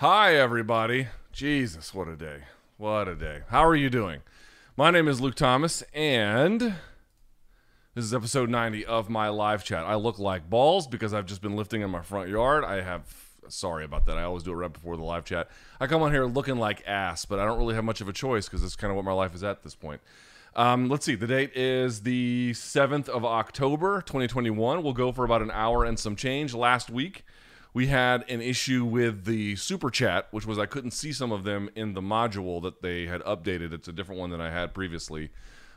Hi, everybody. Jesus, what a day. What a day. How are you doing? My name is Luke Thomas, and this is episode 90 of my live chat. I look like balls because I've just been lifting in my front yard. I have, sorry about that. I always do it right before the live chat. I come on here looking like ass, but I don't really have much of a choice because that's kind of what my life is at this point. Um, let's see. The date is the 7th of October, 2021. We'll go for about an hour and some change. Last week, we had an issue with the super chat, which was I couldn't see some of them in the module that they had updated. It's a different one than I had previously,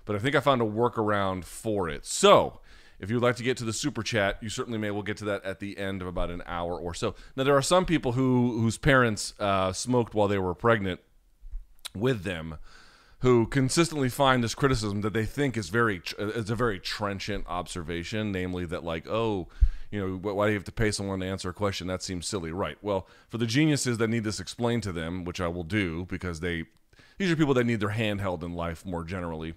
but I think I found a workaround for it. So, if you'd like to get to the super chat, you certainly may. We'll get to that at the end of about an hour or so. Now, there are some people who whose parents uh, smoked while they were pregnant with them who consistently find this criticism that they think is very is a very trenchant observation, namely that like oh you know, why do you have to pay someone to answer a question? That seems silly, right? Well, for the geniuses that need this explained to them, which I will do because they these are people that need their hand held in life more generally.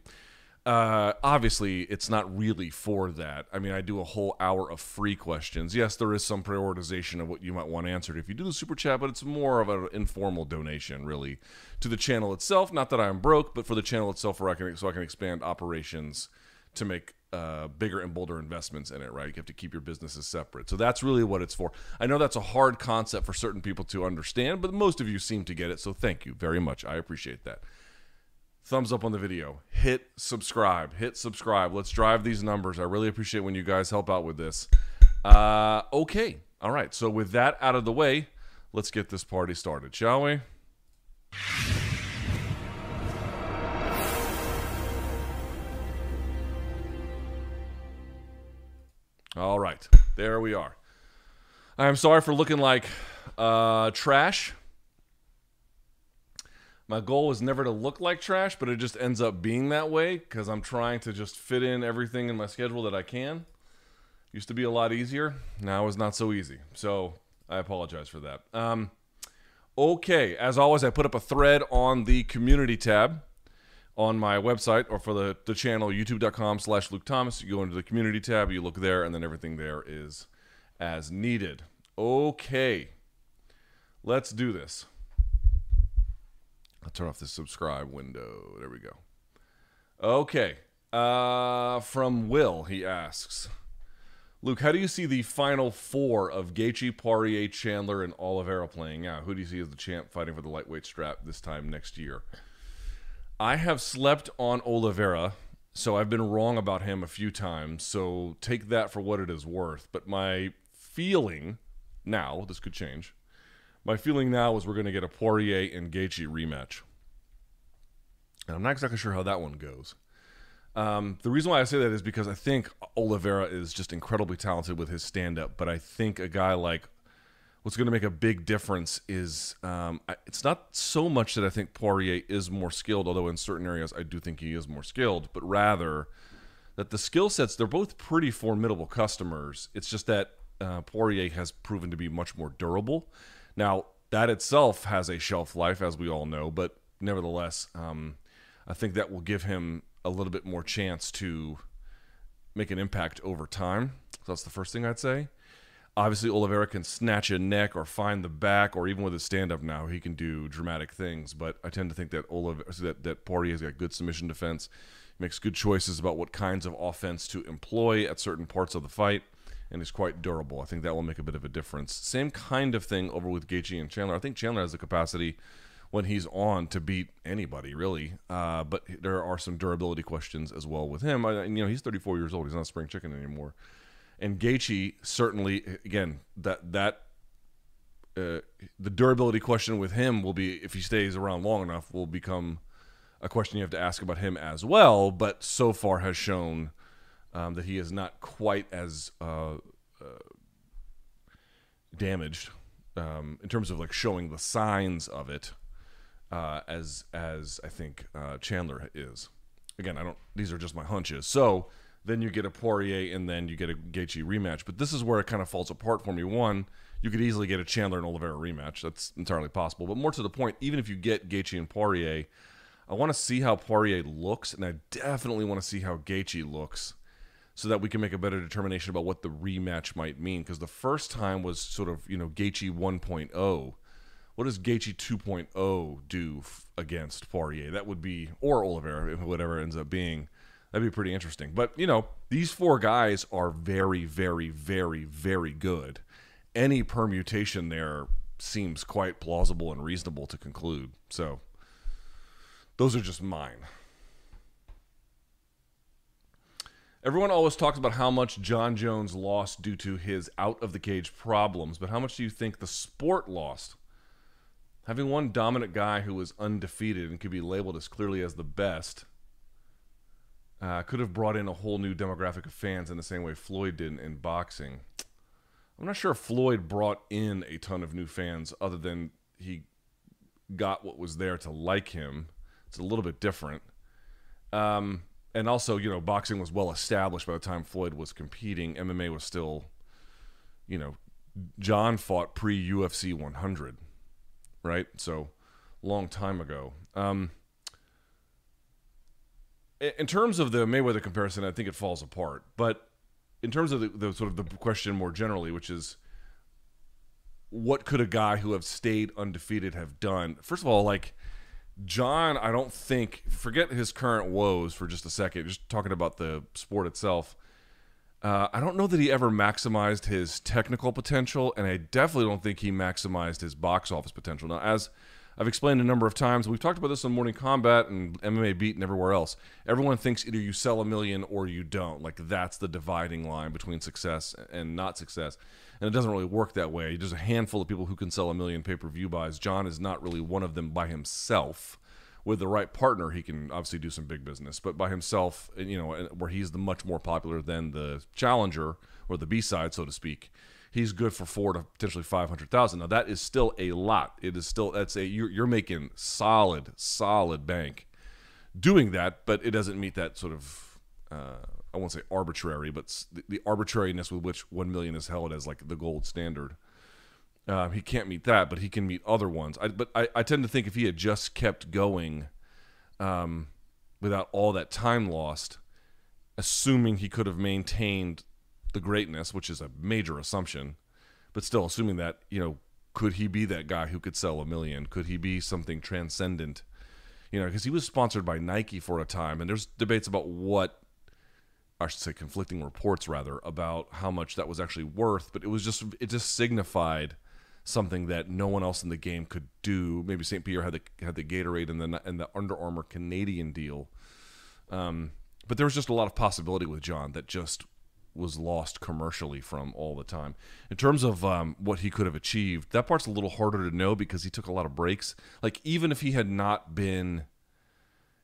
Uh, obviously, it's not really for that. I mean, I do a whole hour of free questions. Yes, there is some prioritization of what you might want answered if you do the super chat, but it's more of an informal donation, really, to the channel itself. Not that I'm broke, but for the channel itself, where I can so I can expand operations to make uh, bigger and bolder investments in it, right? You have to keep your businesses separate. So that's really what it's for. I know that's a hard concept for certain people to understand, but most of you seem to get it. So thank you very much. I appreciate that. Thumbs up on the video. Hit subscribe. Hit subscribe. Let's drive these numbers. I really appreciate when you guys help out with this. Uh, okay. All right. So with that out of the way, let's get this party started, shall we? All right, there we are. I'm sorry for looking like uh, trash. My goal is never to look like trash, but it just ends up being that way because I'm trying to just fit in everything in my schedule that I can. Used to be a lot easier. Now it's not so easy. So I apologize for that. Um, okay, as always, I put up a thread on the community tab on my website or for the, the channel youtube.com slash luke thomas. You go into the community tab you look there and then everything there is as needed. Okay. Let's do this. I'll turn off the subscribe window. There we go. Okay. Uh, from will he asks luke how do you see the final four of Gaethje, Poirier, Chandler, and Oliveira playing out? Who do you see as the champ fighting for the lightweight strap this time next year I have slept on Oliveira, so I've been wrong about him a few times. So take that for what it is worth. But my feeling now, this could change. My feeling now is we're going to get a Poirier and Gaethje rematch. And I'm not exactly sure how that one goes. Um, the reason why I say that is because I think Oliveira is just incredibly talented with his stand up, but I think a guy like what's going to make a big difference is um, it's not so much that I think Poirier is more skilled, although in certain areas I do think he is more skilled, but rather that the skill sets they're both pretty formidable customers. It's just that uh, Poirier has proven to be much more durable. Now that itself has a shelf life, as we all know, but nevertheless, um, I think that will give him a little bit more chance to make an impact over time. So that's the first thing I'd say. Obviously, Oliveira can snatch a neck or find the back, or even with his stand up now, he can do dramatic things. But I tend to think that Oliveira, that, that Poirier's got good submission defense, makes good choices about what kinds of offense to employ at certain parts of the fight, and is quite durable. I think that will make a bit of a difference. Same kind of thing over with Gaethje and Chandler. I think Chandler has the capacity when he's on to beat anybody really. Uh, but there are some durability questions as well with him. I, you know, he's 34 years old. He's not spring chicken anymore. And Gaethje certainly, again, that that uh, the durability question with him will be if he stays around long enough will become a question you have to ask about him as well. But so far has shown um, that he is not quite as uh, uh, damaged um, in terms of like showing the signs of it uh, as as I think uh, Chandler is. Again, I don't. These are just my hunches. So then you get a Poirier, and then you get a Gaethje rematch. But this is where it kind of falls apart for me. One, you could easily get a Chandler and Oliveira rematch. That's entirely possible. But more to the point, even if you get Gaethje and Poirier, I want to see how Poirier looks, and I definitely want to see how Gaethje looks, so that we can make a better determination about what the rematch might mean. Because the first time was sort of you know Gaethje 1.0, what does Gaethje 2.0 do f- against Poirier? That would be, or Oliveira, whatever ends up being. That'd be pretty interesting. But, you know, these four guys are very, very, very, very good. Any permutation there seems quite plausible and reasonable to conclude. So, those are just mine. Everyone always talks about how much Jon Jones lost due to his out of the cage problems, but how much do you think the sport lost? Having one dominant guy who was undefeated and could be labeled as clearly as the best uh, could have brought in a whole new demographic of fans in the same way Floyd did in boxing. I'm not sure if Floyd brought in a ton of new fans other than he got what was there to like him. It's a little bit different. Um, and also, you know, boxing was well established by the time Floyd was competing. MMA was still, you know, Jon fought pre UFC 100, right? So, long time ago. Um, in terms of the Mayweather comparison, I think it falls apart. But in terms of the, the sort of the question more generally, which is, what could a guy who have stayed undefeated have done? First of all, like Jon, I don't think forget his current woes for just a second. Just talking about the sport itself. Uh, I don't know that he ever maximized his technical potential, and I definitely don't think he maximized his box office potential. Now, as I've explained a number of times, we've talked about this on Morning Kombat and MMA Beat and everywhere else. Everyone thinks either you sell a million or you don't. Like that's the dividing line between success and not success and it doesn't really work that way. There's a handful of people who can sell a million pay per view buys. Jon is not really one of them by himself. With the right partner, he can obviously do some big business, but by himself, you know, where he's the much more popular than the challenger or the B side, so to speak, he's good for four to potentially five hundred thousand. Now that is still a lot. It is still that's a you're, you're making solid, solid bank doing that, but it doesn't meet that sort of uh, I won't say arbitrary, but the, the, arbitrariness with which one million is held as like the gold standard. Uh, he can't meet that, but he can meet other ones. I, but I, I tend to think if he had just kept going, um, without all that time lost, assuming he could have maintained the greatness, which is a major assumption, but still assuming that you know, could he be that guy who could sell a million? Could he be something transcendent? You know, because he was sponsored by Nike for a time, and there's debates about what I should say conflicting reports rather about how much that was actually worth, but it was just it just signified something that no one else in the game could do. Maybe St. Pierre had the had the Gatorade and the and the Under Armour Canadian deal, um, but there was just a lot of possibility with Jon that just was lost commercially from all the time. In terms of um, what he could have achieved, that part's a little harder to know because he took a lot of breaks. Like even if he had not been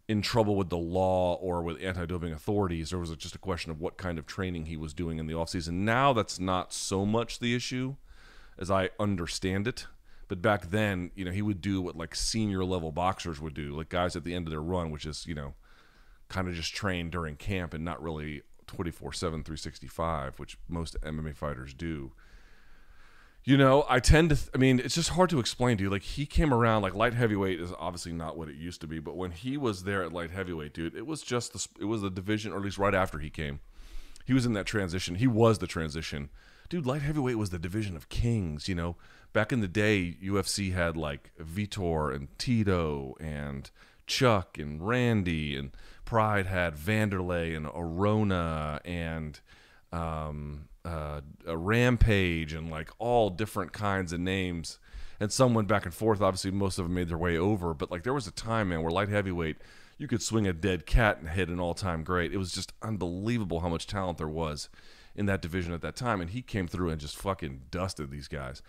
in trouble with the law or with anti-doping authorities or was just a question of what kind of training he was doing in the offseason now that's not so much the issue as i understand it but back then you know he would do what like senior level boxers would do like guys at the end of their run which is you know kind of just train during camp and not really 24-7 365 which most mma fighters do you know, I tend to. Th- I mean, it's just hard to explain to you. Like he came around. Like light heavyweight is obviously not what it used to be, but when he was there at light heavyweight, dude, it was just the. It was the division, or at least right after he came, he was in that transition. He was the transition, dude. Light heavyweight was the division of kings. You know, back in the day, UFC had like Vitor and Tito and Chuck and Randy, and Pride had Vanderlei and Arona and um, uh, Rampage and like all different kinds of names. And some went back and forth. Obviously, most of them made their way over. But like there was a time, man, where light heavyweight, you could swing a dead cat and hit an all-time great. It was just unbelievable how much talent there was in that division at that time. And he came through and just fucking dusted these guys.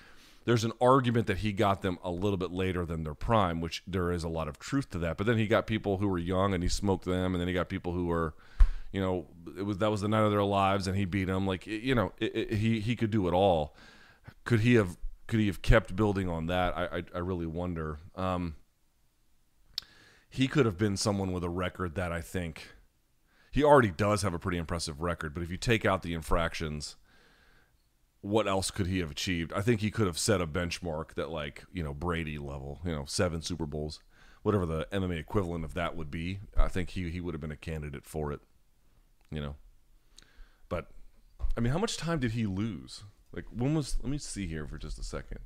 There's an argument that he got them a little bit later than their prime, which there is a lot of truth to that. But then he got people who were young and he smoked them, and then he got people who were you know, it was that was the night of their lives, and he beat them. Like you know, it, it, he he could do it all. Could he have could he have kept building on that? I I, I really wonder. Um, he could have been someone with a record that I think he already does have a pretty impressive record. But if you take out the infractions, what else could he have achieved? I think he could have set a benchmark that like you know Brady level, you know, seven Super Bowls, whatever the MMA equivalent of that would be. I think he he would have been a candidate for it you know. But I mean, how much time did he lose? Like when was? Let me see here for just a second.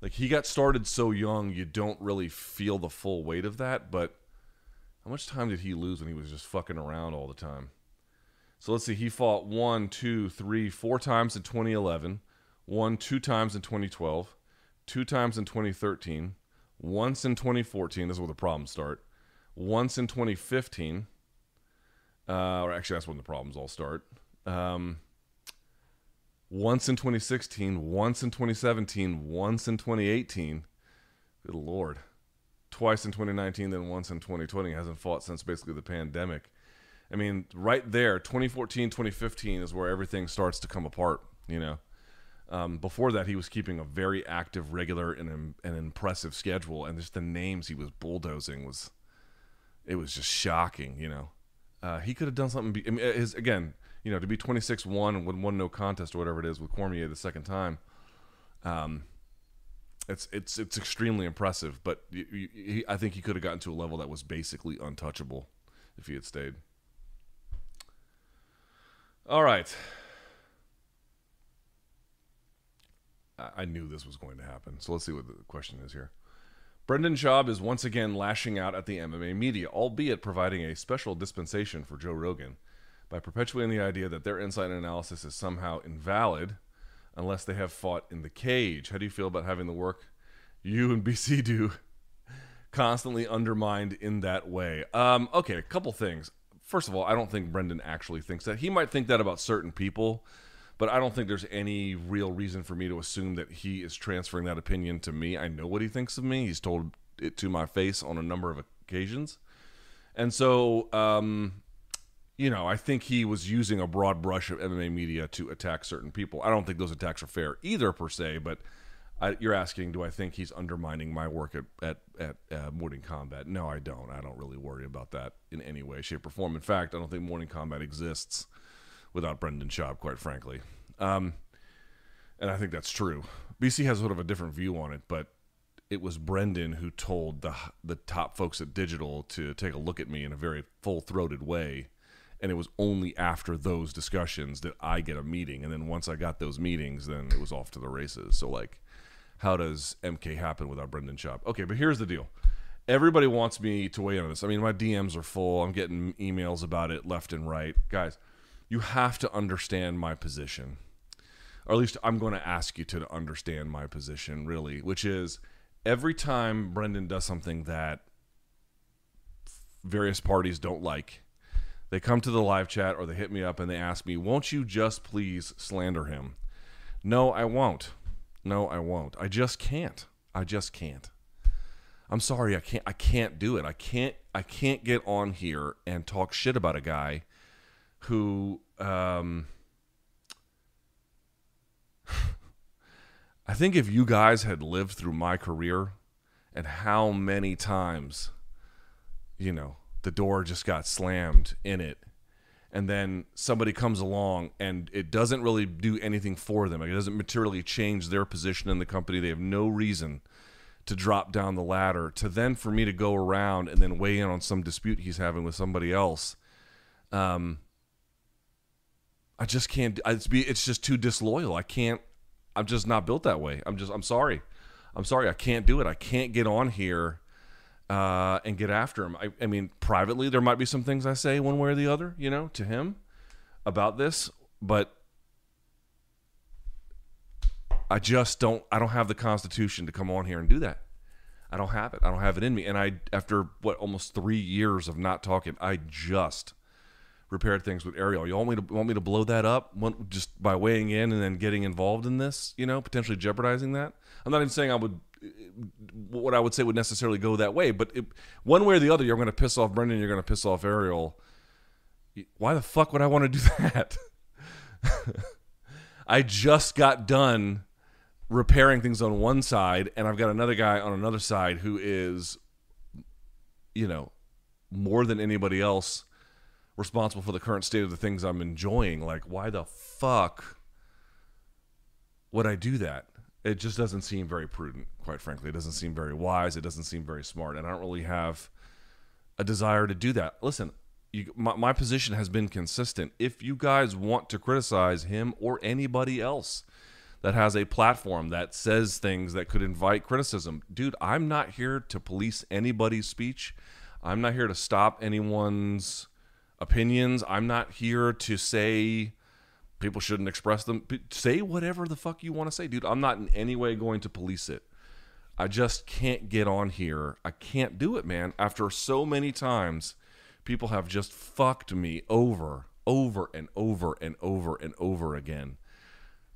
like he got started so young, you don't really feel the full weight of that. But how much time did he lose when he was just fucking around all the time? So let's see. He fought one, two, three, four times in 2011, one, two times in 2012, two times in 2013, once in 2014. This is where the problems start. Once in 2015. Uh, or actually, that's when the problems all start. Um, once in 2016, once in 2017, once in 2018. Good lord. Twice in 2019, then once in 2020. Hasn't fought since basically the pandemic. I mean, right there, 2014, 2015 is where everything starts to come apart, you know. Um, before that, he was keeping a very active, regular, and an impressive schedule, and just the names he was bulldozing was, it was just shocking, you know. Uh, he could have done something. Be, I mean, his again, you know, to be 26-1 and win one no contest or whatever it is with Cormier the second time. Um, it's it's it's extremely impressive, but he, I think he could have gotten to a level that was basically untouchable if he had stayed. All right. I knew this was going to happen. So let's see what the question is here. Brendan Schaub is once again lashing out at the MMA media, albeit providing a special dispensation for Joe Rogan by perpetuating the idea that their insight and analysis is somehow invalid unless they have fought in the cage. How do you feel about having the work you and BC do constantly undermined in that way? Um, okay, a couple things first of all, I don't think Brendan actually thinks that. He might think that about certain people, but I don't think there's any real reason for me to assume that he is transferring that opinion to me. I know what he thinks of me. He's told it to my face on a number of occasions. And so, um, you know, I think he was using a broad brush of MMA media to attack certain people. I don't think those attacks are fair either, per se, but I, you're asking, do I think he's undermining my work at at at uh, Morning Kombat? No, I don't. I don't really worry about that in any way, shape, or form. In fact, I don't think Morning Kombat exists without Brendan Schaub, quite frankly. Um, and I think that's true. BC has sort of a different view on it, but it was Brendan who told the the top folks at Digital to take a look at me in a very full throated way. And it was only after those discussions that I get a meeting. And then once I got those meetings, then it was off to the races. So like how does MK happen without Brendan Schaub? Okay, but here's the deal. Everybody wants me to weigh in on this. I mean, my DMs are full. I'm getting emails about it left and right. Guys, you have to understand my position. Or at least I'm going to ask you to understand my position, really, which is every time Brendan does something that various parties don't like, they come to the live chat or they hit me up and they ask me, Won't you just please slander him? No, I won't. No, I won't. I just can't. I just can't. I'm sorry, I can't I can't do it. I can't I can't get on here and talk shit about a guy who um I think if you guys had lived through my career and how many times you know, the door just got slammed in it and then somebody comes along and it doesn't really do anything for them. It doesn't materially change their position in the company. They have no reason to drop down the ladder. To then for me to go around and then weigh in on some dispute he's having with somebody else, um, I just can't. It's be. It's just too disloyal. I can't. I'm just not built that way. I'm just. I'm sorry. I'm sorry. I can't do it. I can't get on here uh, and get after him. I, I mean, privately, there might be some things I say one way or the other, you know, to him about this, but I just don't. I don't have the constitution to come on here and do that. I don't have it. I don't have it in me. And I, after what almost three years of not talking, I just repaired things with Ariel. You want me to want me to blow that up just by weighing in and then getting involved in this? You know, potentially jeopardizing that. I'm not even saying I would what I would say would necessarily go that way. But it, one way or the other, you're going to piss off Brendan. You're going to piss off Ariel. Why the fuck would I want to do that? I just got done repairing things on one side, and I've got another guy on another side who is, you know, more than anybody else responsible for the current state of the things I'm enjoying. Like, why the fuck would I do that? It just doesn't seem very prudent, quite frankly. It doesn't seem very wise. It doesn't seem very smart. And I don't really have a desire to do that. Listen, you, my, my position has been consistent. If you guys want to criticize him or anybody else, that has a platform that says things that could invite criticism. Dude, I'm not here to police anybody's speech. I'm not here to stop anyone's opinions. I'm not here to say people shouldn't express them. Say whatever the fuck you want to say, dude. I'm not in any way going to police it. I just can't get on here. I can't do it, man. After so many times, people have just fucked me over, over and over and over and over again.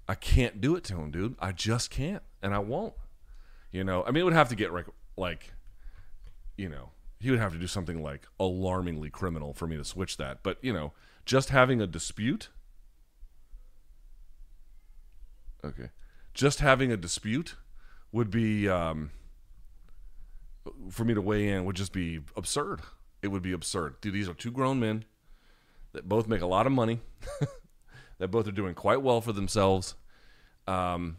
I can't do it to him, dude. I just can't, and I won't. You know, I mean, it would have to get like, like, you know, he would have to do something like alarmingly criminal for me to switch that. But you know, just having a dispute. Okay, just having a dispute would be um, for me to weigh in would just be absurd. It would be absurd. Dude, these are two grown men that both make a lot of money, that both are doing quite well for themselves. Um,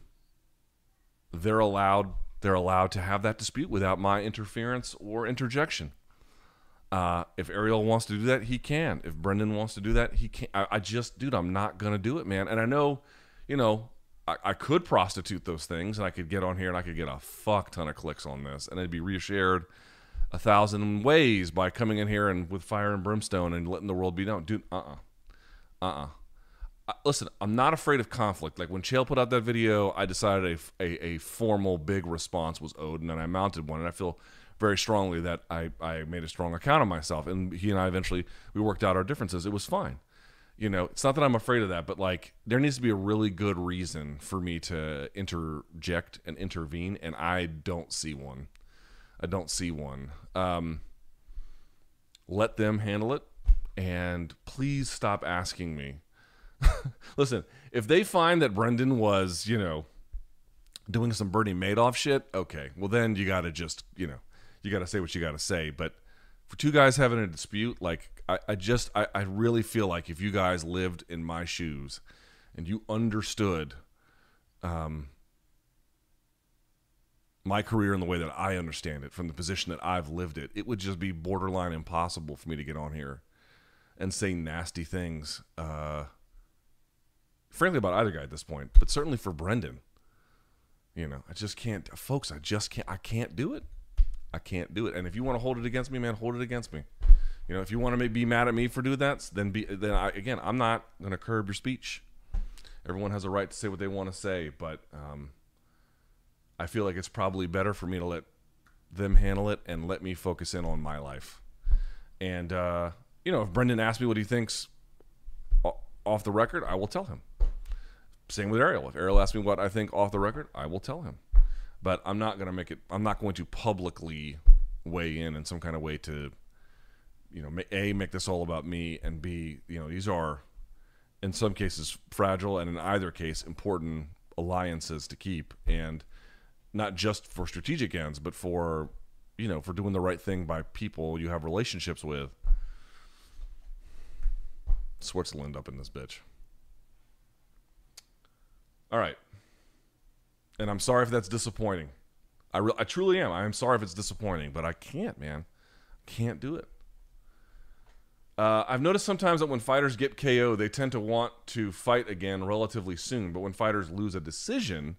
they're allowed they're allowed to have that dispute without my interference or interjection. Uh, if Ariel wants to do that, he can. If Brendan wants to do that, he can. I, I just, dude, I'm not gonna do it, man. And I know, you know, I, I, could prostitute those things, and I could get on here and I could get a fuck ton of clicks on this, and it'd be reshared a thousand ways by coming in here and with fire and brimstone and letting the world be known. Dude, uh, uh-uh. uh, uh-uh. uh listen, I'm not afraid of conflict. Like when Chael put out that video, I decided a, a, a formal big response was owed, and I mounted one, and I feel very strongly that I, I made a strong account of myself, and he and I eventually we worked out our differences. It was fine you know, it's not that I'm afraid of that, but like there needs to be a really good reason for me to interject and intervene, and I don't see one. I don't see one. Um, let them handle it, and please stop asking me. Listen, if they find that Brendan was, you know, doing some Bernie Madoff shit, okay, well then you got to just, you know, you got to say what you got to say. But for two guys having a dispute, like I, I just I, I really feel like if you guys lived in my shoes and you understood um, my career in the way that I understand it from the position that I've lived it, it would just be borderline impossible for me to get on here and say nasty things. Uh, frankly, about either guy at this point, but certainly for Brendan. You know, I just can't, folks. I just can't. I can't do it. I can't do it. And if you want to hold it against me, man, hold it against me. You know, if you want to be mad at me for doing that, then be then I, again, I'm not going to curb your speech. Everyone has a right to say what they want to say, but um, I feel like it's probably better for me to let them handle it and let me focus in on my life. And uh, you know, if Brendan asks me what he thinks off the record, I will tell him. Same with Ariel. If Ariel asks me what I think off the record, I will tell him. But I'm not going to make it. I'm not going to publicly weigh in in some kind of way to you know, a make this all about me, and b you know these are in some cases fragile, and in either case important alliances to keep, and not just for strategic ends, but for you know for doing the right thing by people you have relationships with. Switzerland up in this bitch. All right. And I'm sorry if that's disappointing. I, re- I truly am. I am sorry if it's disappointing, but I can't, man. Can't do it. Uh, I've noticed sometimes that when fighters get KO, they tend to want to fight again relatively soon. But when fighters lose a decision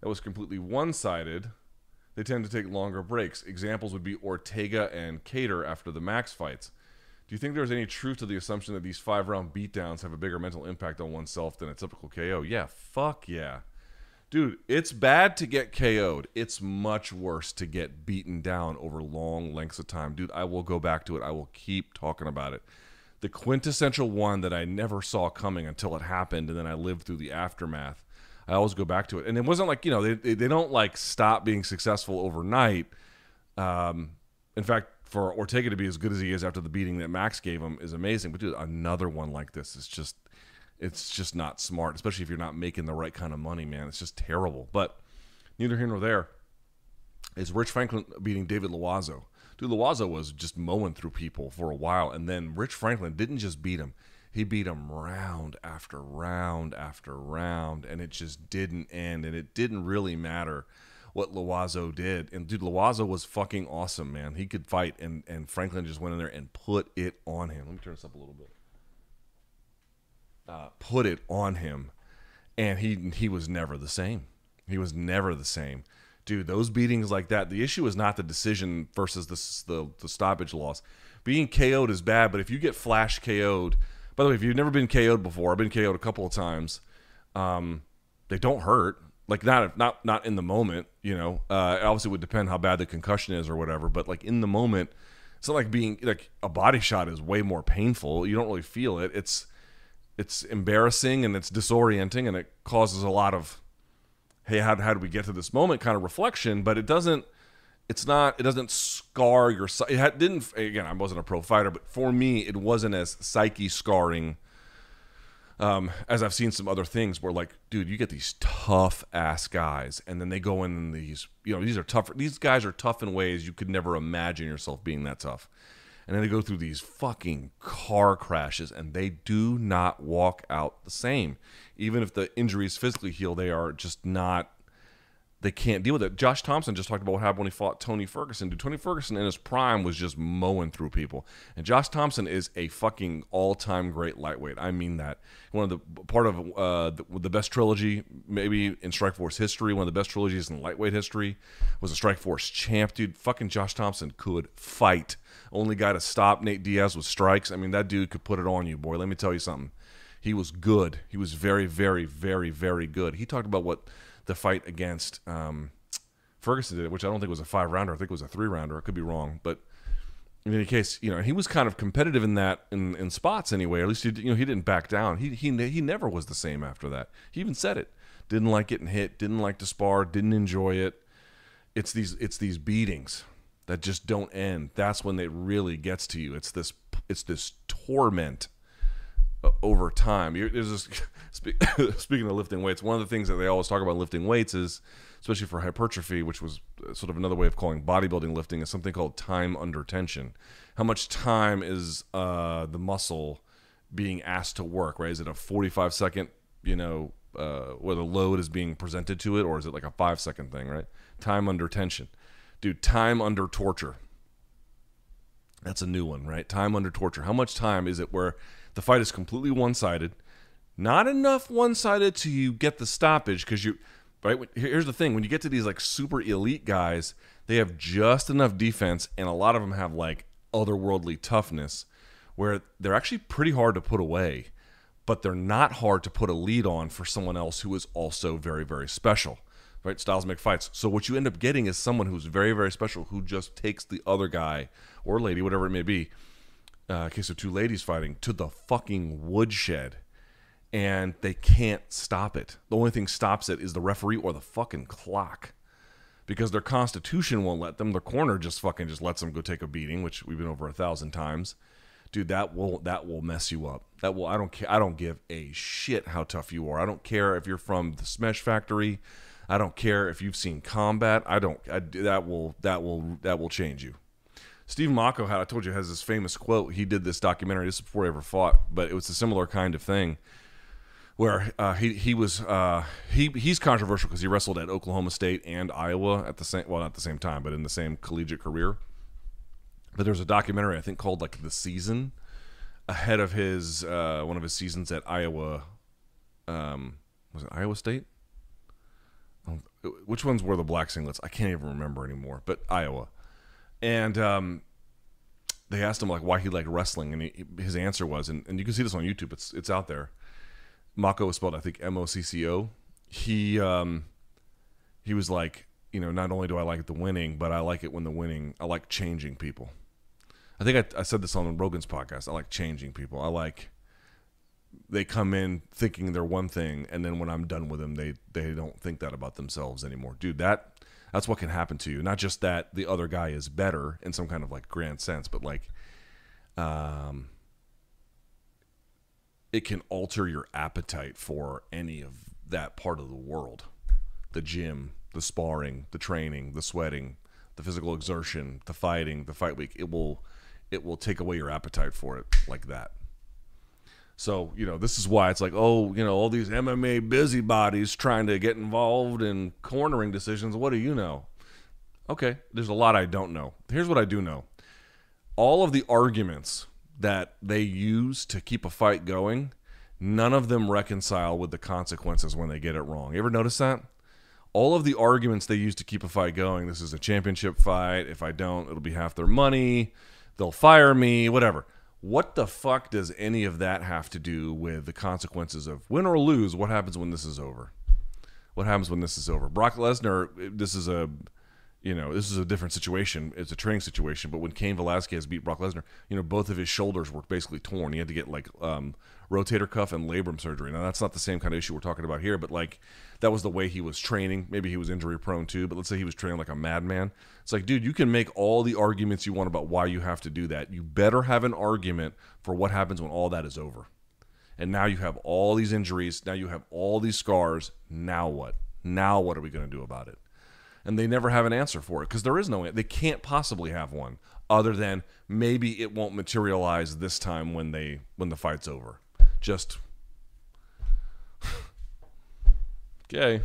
that was completely one sided, they tend to take longer breaks. Examples would be Ortega and Kattar after the Max fights. Do you think there's any truth to the assumption that these five round beatdowns have a bigger mental impact on oneself than a typical KO? Yeah, fuck yeah. Dude, it's bad to get KO'd. It's much worse to get beaten down over long lengths of time. Dude, I will go back to it. I will keep talking about it. The quintessential one that I never saw coming until it happened, and then I lived through the aftermath. I always go back to it. And it wasn't like, you know, they, they don't like stop being successful overnight. Um, in fact, for Ortega to be as good as he is after the beating that Max gave him is amazing. But dude, another one like this is just it's just not smart, especially if you're not making the right kind of money, man. It's just terrible. But neither here nor there is Rich Franklin beating David Loiseau. Dude, Loiseau was just mowing through people for a while, and then Rich Franklin didn't just beat him. He beat him round after round after round, and it just didn't end, and it didn't really matter what Loiseau did. And dude, Loiseau was fucking awesome, man. He could fight, and, and Franklin just went in there and put it on him. Let me turn this up a little bit uh, put it on him. and he he was never the same. He was never the same. Dude, those beatings like that, the issue is not the decision versus the, the, the stoppage loss. Being KO'd is bad, but if you get flash KO'd, by the way, if you've never been KO'd before, I've been KO'd a couple of times. Um, they don't hurt. Like not not not in the moment, you know. Uh, obviously, it would depend how bad the concussion is or whatever. But like in the moment, it's not like being like a body shot is way more painful. You don't really feel it. It's it's embarrassing and it's disorienting and it causes a lot of hey how, how do we get to this moment kind of reflection but it doesn't it's not it doesn't scar your it didn't again i wasn't a pro fighter but for me it wasn't as psyche scarring um, as I've seen some other things where like, dude, you get these tough ass guys, and then they go in these, you know, these are tough. These guys are tough in ways you could never imagine yourself being that tough and then they go through these fucking car crashes and they do not walk out the same. Even if the injuries physically heal they are just not they can't deal with it josh thomson just talked about what happened when he fought tony ferguson dude tony ferguson in his prime was just mowing through people and josh thomson is a fucking all-time great lightweight i mean that one of the part of uh, the, the best trilogy maybe in strikeforce history one of the best trilogies in lightweight history was a strikeforce champ dude fucking josh thomson could fight only guy to stop Nate Diaz with strikes. I mean, that dude could put it on you, boy. Let me tell you something. He was good. He was very, very, very, very good. He talked about what the fight against um, Ferguson did, which I don't think was a five rounder. I think it was a three rounder. I could be wrong, but in any case, you know, he was kind of competitive in that in, in spots anyway. At least he, you know he didn't back down. He he he never was the same after that. He even said it. Didn't like getting hit. Didn't like to spar. Didn't enjoy it. It's these it's these beatings that just don't end. That's when it really gets to you. It's this it's this torment uh, over time. You're, there's this, speaking of lifting weights, one of the things that they always talk about lifting weights is, especially for hypertrophy, which was uh, sort of another way of calling bodybuilding lifting, is something called time under tension. How much time is uh, the muscle being asked to work? Right? Is it a 45 second, you know, uh, where the load is being presented to it, or is it like a five second thing? Right? Time under tension. Dude, time under torture. That's a new one, right? Time under torture. How much time is it where the fight is completely one sided? Not enough one sided to you get the stoppage because you, right? Here's the thing when you get to these like super elite guys, they have just enough defense, and a lot of them have like otherworldly toughness where they're actually pretty hard to put away, but they're not hard to put a lead on for someone else who is also very, very special right? Styles make fights. So what you end up getting is someone who's very, very special who just takes the other guy or lady, whatever it may be, uh, case of two ladies fighting, to the fucking woodshed. And they can't stop it. The only thing stops it is the referee or the fucking clock. Because their constitution won't let them. Their corner just fucking just lets them go take a beating, which we've been over a thousand times dude that will that will mess you up that will i don't care i don't give a shit how tough you are i don't care if you're from the smash factory I don't care if you've seen combat. I don't. I, that will that will that will change you. Steve Mocco had I told you has this famous quote. He did this documentary. This before he ever fought, but it was a similar kind of thing where uh, he he was uh, he he's controversial because he wrestled at Oklahoma State and Iowa at the same well not the same time but in the same collegiate career. But there's a documentary I think called like the season ahead of his uh, one of his seasons at Iowa. Um, was it Iowa State? which ones were the black singlets? I can't even remember anymore. But Iowa, and um, they asked him like why he liked wrestling, and he, his answer was, and, and you can see this on YouTube. It's it's out there. Mocco was spelled I think M O C C O. He um, he was like, you know, not only do I like the winning, but I like it when the winning. I like changing people. I think I, I said this on Rogan's podcast. I like changing people. I like they come in thinking they're one thing and then when I'm done with them they they don't think that about themselves anymore. Dude, that that's what can happen to you. Not just that the other guy is better in some kind of like grand sense, but like um it can alter your appetite for any of that part of the world. The gym, the sparring, the training, the sweating, the physical exertion, the fighting, the fight week. It will it will take away your appetite for it like that. So, you know, this is why it's like, oh, you know, all these MMA busybodies trying to get involved in cornering decisions. What do you know? Okay, there's a lot I don't know. Here's what I do know all of the arguments that they use to keep a fight going none of them reconcile with the consequences when they get it wrong. You ever notice that? All of the arguments they use to keep a fight going this is a championship fight. If I don't, it'll be half their money. They'll fire me, whatever. What the fuck does any of that have to do with the consequences of win or lose? What happens when this is over? What happens when this is over? Brock Lesnar, this is a you know, this is a different situation. It's a training situation. But when Cain Velasquez beat Brock Lesnar, you know, both of his shoulders were basically torn. He had to get like um, rotator cuff and labrum surgery. Now that's not the same kind of issue we're talking about here, but like that was the way he was training. Maybe he was injury prone too. But let's say he was training like a madman. It's like, dude, you can make all the arguments you want about why you have to do that. You better have an argument for what happens when all that is over. And now you have all these injuries. Now you have all these scars. Now what? Now what are we going to do about it? And they never have an answer for it because there is no they can't possibly have one other than maybe it won't materialize this time when they when the fight's over. Just okay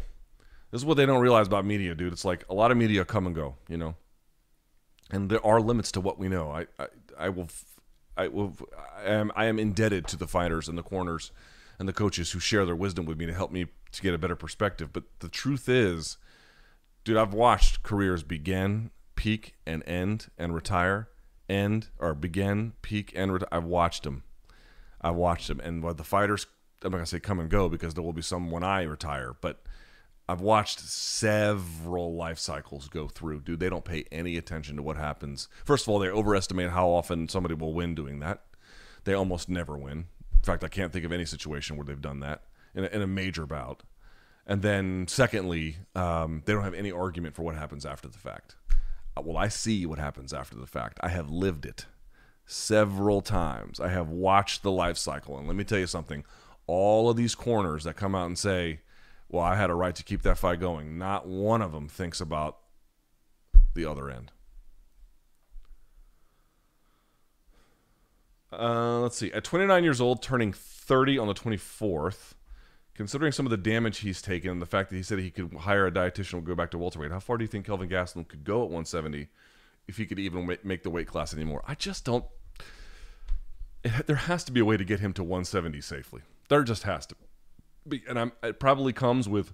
this is what they don't realize about media dude. It's like a lot of media come and go you know? And there are limits to what we know. I i, I will I will I am I am indebted to the fighters and the corners and the coaches who share their wisdom with me to help me to get a better perspective. But the truth is, dude, I've watched careers begin, peak, and end, and retire, end or begin, peak, and retire. I've watched them. I've watched them, and what the fighters, I'm not gonna say come and go because there will be some when I retire, but I've watched several life cycles go through. Dude, they don't pay any attention to what happens. First of all, they overestimate how often somebody will win doing that. They almost never win. In fact, I can't think of any situation where they've done that in a, in a major bout. And then, secondly, um, they don't have any argument for what happens after the fact. Uh, well, I see what happens after the fact. I have lived it several times. I have watched the life cycle. And let me tell you something all of these corners that come out and say, well, I had a right to keep that fight going, not one of them thinks about the other end. Uh, let's see. At 29 years old, turning 30 on the 24th, considering some of the damage he's taken, the fact that he said he could hire a dietitian and go back to welterweight. How far do you think Kelvin Gastelum could go at 170 if he could even make the weight class anymore? I just don't. It, there has to be a way to get him to 170 safely. There just has to be, and I'm, it probably comes with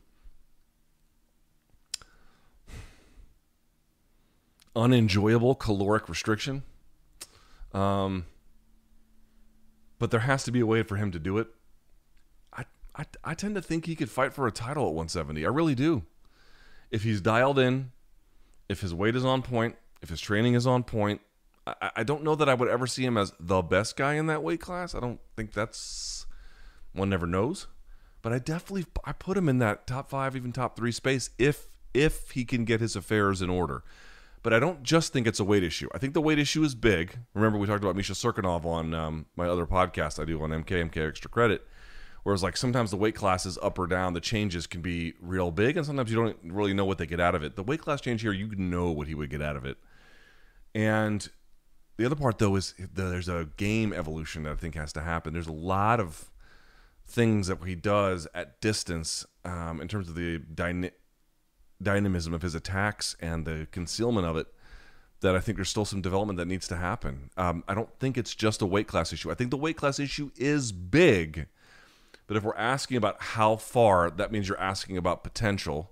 unenjoyable caloric restriction. Um, but there has to be a way for him to do it I, I tend to think he could fight for a title at 170. I really do. If he's dialed in, if his weight is on point, if his training is on point, I, I don't know that I would ever see him as the best guy in that weight class. I don't think that's one never knows. But I definitely I put him in that top five, even top three space if if he can get his affairs in order. But I don't just think it's a weight issue. I think the weight issue is big. Remember, we talked about Misha Cirkunov on um, my other podcast I do on MK, MK Extra Credit. Whereas like sometimes the weight classes up or down, the changes can be real big, and sometimes you don't really know what they get out of it. The weight class change here, you know what he would get out of it. And the other part though is there's a game evolution that I think has to happen. There's a lot of things that he does at distance um, in terms of the dyna- dynamism of his attacks and the concealment of it that I think there's still some development that needs to happen. Um, I don't think it's just a weight class issue. I think the weight class issue is big but if we're asking about how far, that means you're asking about potential.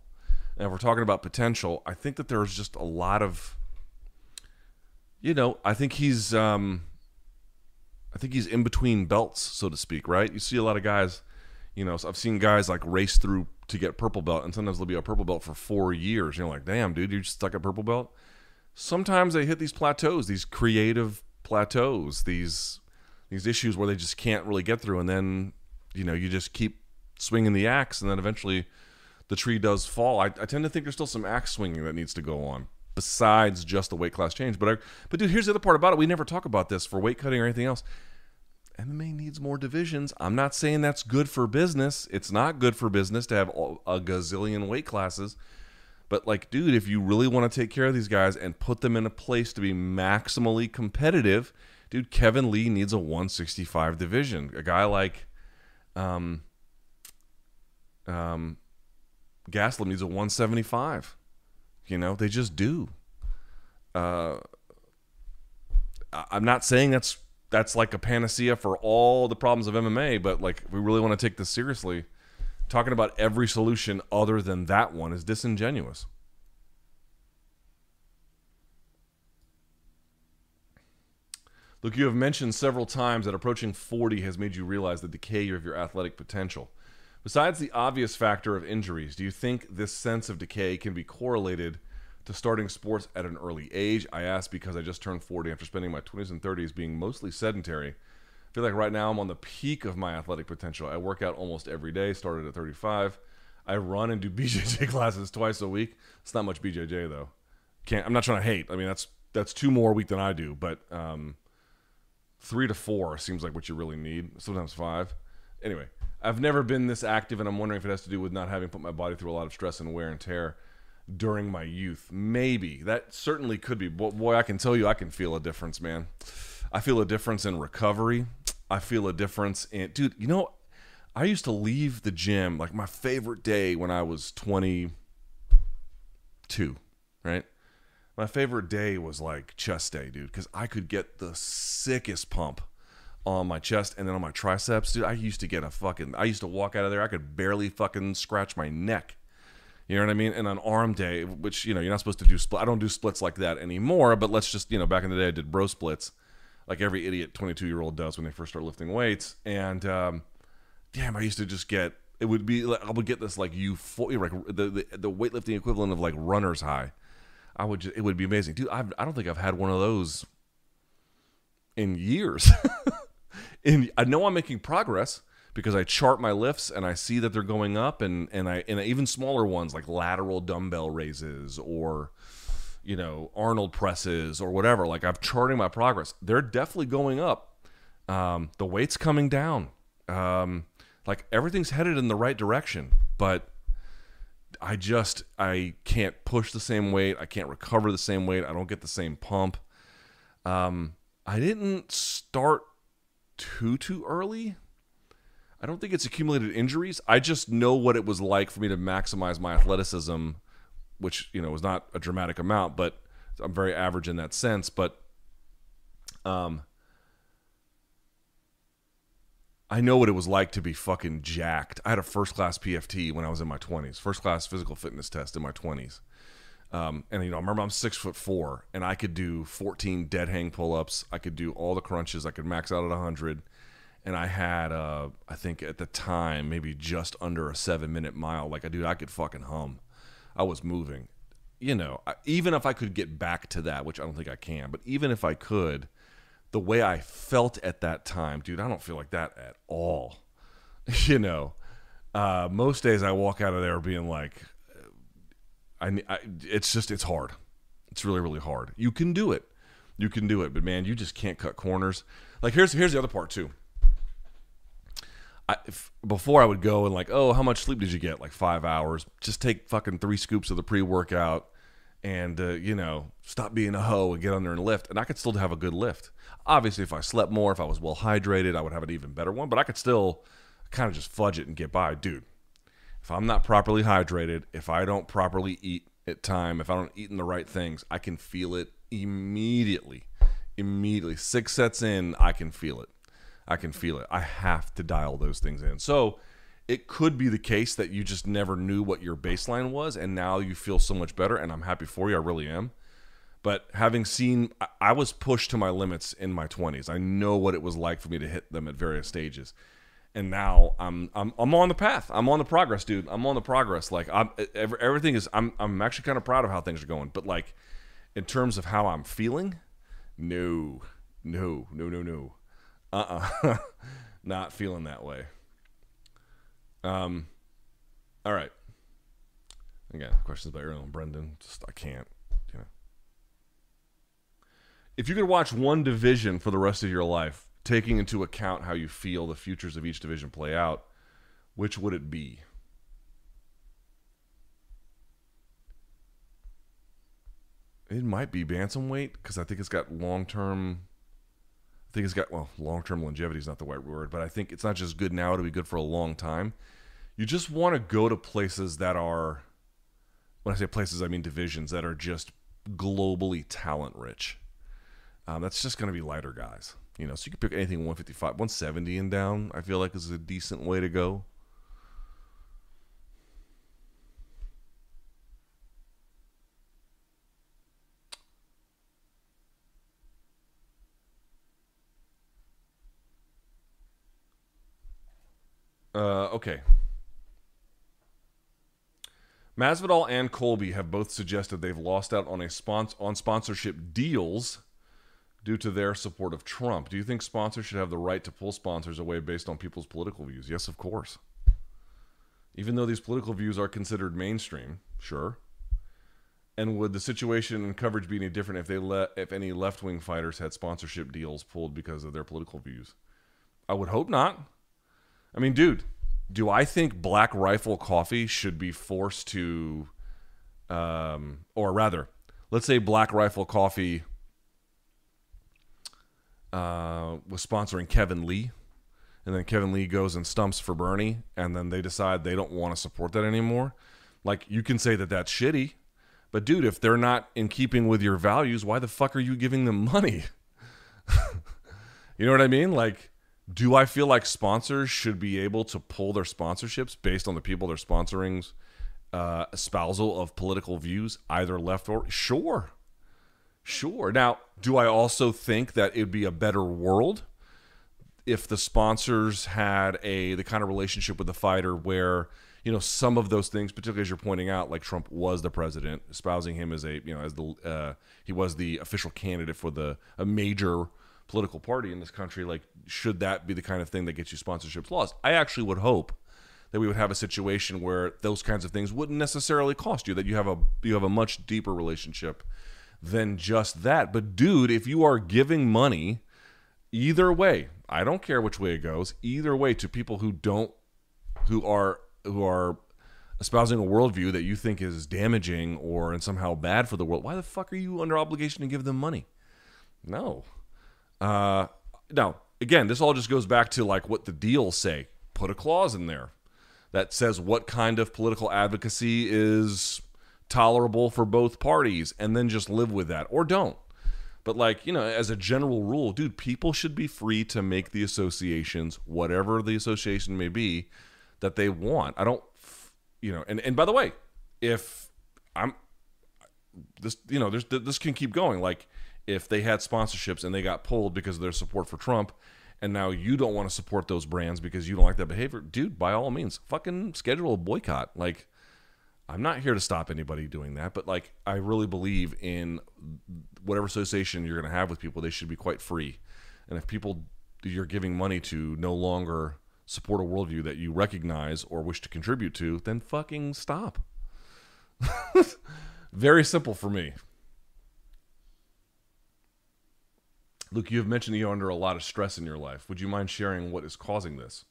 And if we're talking about potential, I think that there's just a lot of, you know, I think he's, um, I think he's in between belts, so to speak, right? You see a lot of guys, you know, so I've seen guys like race through to get purple belt, and sometimes they'll be a purple belt for four years. You're like, damn, dude, you're stuck at purple belt. Sometimes they hit these plateaus, these creative plateaus, these these issues where they just can't really get through, and then you know you just keep swinging the axe, and then eventually the tree does fall. I, I tend to think there's still some axe swinging that needs to go on besides just the weight class change. But I, but dude, here's the other part about it. We never talk about this for weight cutting or anything else. MMA needs more divisions. I'm not saying that's good for business. It's not good for business to have a gazillion weight classes. But like, dude, if you really want to take care of these guys and put them in a place to be maximally competitive, dude, Kevin Lee needs a 165 division. A guy like um, um, Gastelum needs a 175. You know, they just do. Uh, I'm not saying that's that's like a panacea for all the problems of MMA. But like, we really want to take this seriously, talking about every solution other than that one is disingenuous. Look, you have mentioned several times that approaching 40 has made you realize the decay of your athletic potential. Besides the obvious factor of injuries, do you think this sense of decay can be correlated to starting sports at an early age? I ask because I just turned 40 after spending my 20s and 30s being mostly sedentary. I feel like right now I'm on the peak of my athletic potential. I work out almost every day, started at 35. I run and do BJJ classes twice a week. It's not much BJJ though. Can't I'm not trying to hate. I mean that's that's two more a week than I do, but um, three to four seems like what you really need. Sometimes five. Anyway, I've never been this active, and I'm wondering if it has to do with not having put my body through a lot of stress and wear and tear during my youth. Maybe that certainly could be. Boy, I can tell you, I can feel a difference, man. I feel a difference in recovery. I feel a difference in, dude. You know, I used to leave the gym like my favorite day when I was 22, right? My favorite day was like chest day, dude, because I could get the sickest pump on my chest and then on my triceps, dude. I used to get a fucking. I used to walk out of there. I could barely fucking scratch my neck. You know what I mean? And on arm day, which you know you're not supposed to do split. I don't do splits like that anymore. But let's just you know back in the day I did bro splits, like every idiot 22 year old does when they first start lifting weights. And um, damn, I used to just get. It would be. I would get this like euphoria, like the, the the weightlifting equivalent of like runner's high I would just, it would be amazing, dude. I've, I don't think I've had one of those in years. and I know I'm making progress because I chart my lifts and I see that they're going up, and and I and even smaller ones like lateral dumbbell raises or you know Arnold presses or whatever. Like I'm charting my progress. They're definitely going up. Um, the weight's coming down. Um, like everything's headed in the right direction, but I just I can't push the same weight. I can't recover the same weight. I don't get the same pump. Um, I didn't start too too early. I don't think it's accumulated injuries. I just know what it was like for me to maximize my athleticism, which you know was not a dramatic amount, but I'm very average in that sense. But um, I know what it was like to be fucking jacked. I had a first class PFT when I was in my 20s, first class physical fitness test in my 20s. Um, and you know, I remember I'm six foot four, and I could do 14 dead hang pull ups. I could do all the crunches. I could max out at 100, and I had, uh, I think at the time, maybe just under a seven minute mile. Like, I dude, I could fucking hum. I was moving. You know, even if I could get back to that, which I don't think I can, but even if I could, the way I felt at that time, dude, I don't feel like that at all. you know, uh, most days I walk out of there being like, I, I, it's just, it's hard. It's really, really hard. You can do it. You can do it, but man, you just can't cut corners. Like here's here's the other part too. I, if, before I would go and like, oh, how much sleep did you get? Like five hours. Just take fucking three scoops of the pre workout, and uh, you know, stop being a hoe and get on there and lift. And I could still have a good lift. Obviously, if I slept more, if I was well hydrated, I would have an even better one. But I could still kind of just fudge it and get by, dude. If I'm not properly hydrated, if I don't properly eat at time, if I don't eat in the right things, I can feel it immediately. Immediately, six sets in, I can feel it. I can feel it. I have to dial those things in. So it could be the case that you just never knew what your baseline was, and now you feel so much better. And I'm happy for you. I really am. But having seen, I was pushed to my limits in my 20s. I know what it was like for me to hit them at various stages. And now I'm I'm I'm on the path. I'm on the progress, dude. I'm on the progress. Like I'm everything is. I'm I'm actually kind of proud of how things are going. But like, in terms of how I'm feeling, no, no, no, no, no, uh, uh not feeling that way. Um, all right. Again, questions about Ariel and Brendan. Just I can't. You know. If you could watch one division for the rest of your life, taking into account how you feel the futures of each division play out, which would it be? It might be bantamweight because I think it's got long term. I think it's got well, long term longevity is not the right word, but I think it's not just good now; to be good for a long time. You just want to go to places that are, when I say places, I mean divisions that are just globally talent rich. Um, that's just going to be lighter guys. You know, so you can pick anything 155, 170 and down. I feel like is a decent way to go. Uh, okay. Masvidal and Colby have both suggested they've lost out on a spons- on sponsorship deals due to their support of Trump. Do you think sponsors should have the right to pull sponsors away based on people's political views? Yes, of course. Even though these political views are considered mainstream, sure. And would the situation and coverage be any different if they let if any left wing fighters had sponsorship deals pulled because of their political views? I would hope not. I mean, dude, do I think Black Rifle Coffee should be forced to, um, or rather, let's say Black Rifle Coffee uh, was sponsoring Kevin Lee, and then Kevin Lee goes and stumps for Bernie, and then they decide they don't want to support that anymore. Like, you can say that that's shitty, but dude, if they're not in keeping with your values, why the fuck are you giving them money? you know what I mean? Like, do I feel like sponsors should be able to pull their sponsorships based on the people they're sponsoring's uh, espousal of political views, either left or sure, sure. Now, do I also think that it'd be a better world if the sponsors had a the kind of relationship with the fighter where you know some of those things, particularly as you're pointing out, like Trump was the president, espousing him as a you know as the uh, he was the official candidate for the a major political party in this country, like should that be the kind of thing that gets you sponsorships lost? I actually would hope that we would have a situation where those kinds of things wouldn't necessarily cost you, that you have a you have a much deeper relationship than just that. But dude, if you are giving money either way, I don't care which way it goes, either way to people who don't who are who are espousing a worldview that you think is damaging or and somehow bad for the world, why the fuck are you under obligation to give them money? No. Uh, now, again, this all just goes back to like what the deals say. Put a clause in there that says what kind of political advocacy is tolerable for both parties and then just live with that or don't. But like, you know, as a general rule, dude, people should be free to make the associations, whatever the association may be, that they want. I don't you know, and and by the way, if I'm this you know, there's this can keep going like if they had sponsorships and they got pulled because of their support for Trump, and now you don't want to support those brands because you don't like that behavior, dude, by all means, fucking schedule a boycott. Like, I'm not here to stop anybody doing that, but like, I really believe in whatever association you're going to have with people, they should be quite free. And if people you're giving money to no longer support a worldview that you recognize or wish to contribute to, then fucking stop. Very simple for me. Luke, you have mentioned that you're under a lot of stress in your life. Would you mind sharing what is causing this?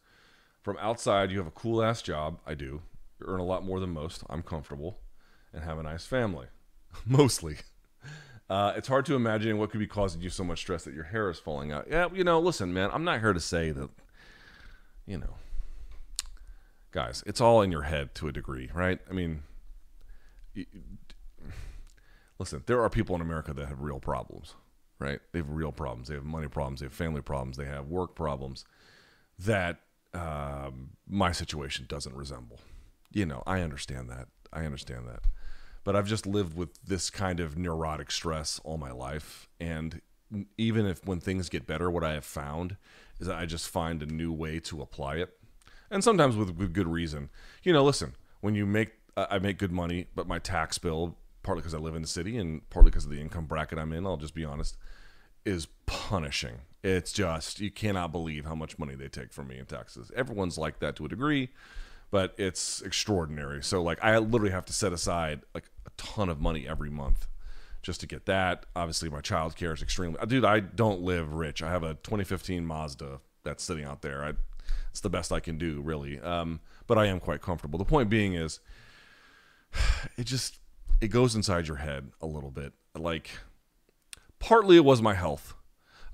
From outside, you have a cool ass job. I do. You earn a lot more than most. I'm comfortable and have a nice family. Mostly. Uh, it's hard to imagine what could be causing you so much stress that your hair is falling out. Yeah, you know, listen, man, I'm not here to say that, you know, guys, it's all in your head to a degree, right? I mean, listen, there are people in America that have real problems right? They have real problems. They have money problems. They have family problems. They have work problems that um, my situation doesn't resemble. You know, I understand that. I understand that. But I've just lived with this kind of neurotic stress all my life. And even if when things get better, what I have found is that I just find a new way to apply it. And sometimes with, with good reason. You know, listen, when you make, I make good money, but my tax bill partly because I live in the city and partly because of the income bracket I'm in, I'll just be honest, is punishing. It's just, you cannot believe how much money they take from me in taxes. Everyone's like that to a degree, but it's extraordinary. So, like, I literally have to set aside like a ton of money every month just to get that. Obviously, my child care is extremely. Dude, I don't live rich. I have a 2015 Mazda that's sitting out there. I, it's the best I can do, really. Um, but I am quite comfortable. The point being is, it just it goes inside your head a little bit. Like partly it was my health.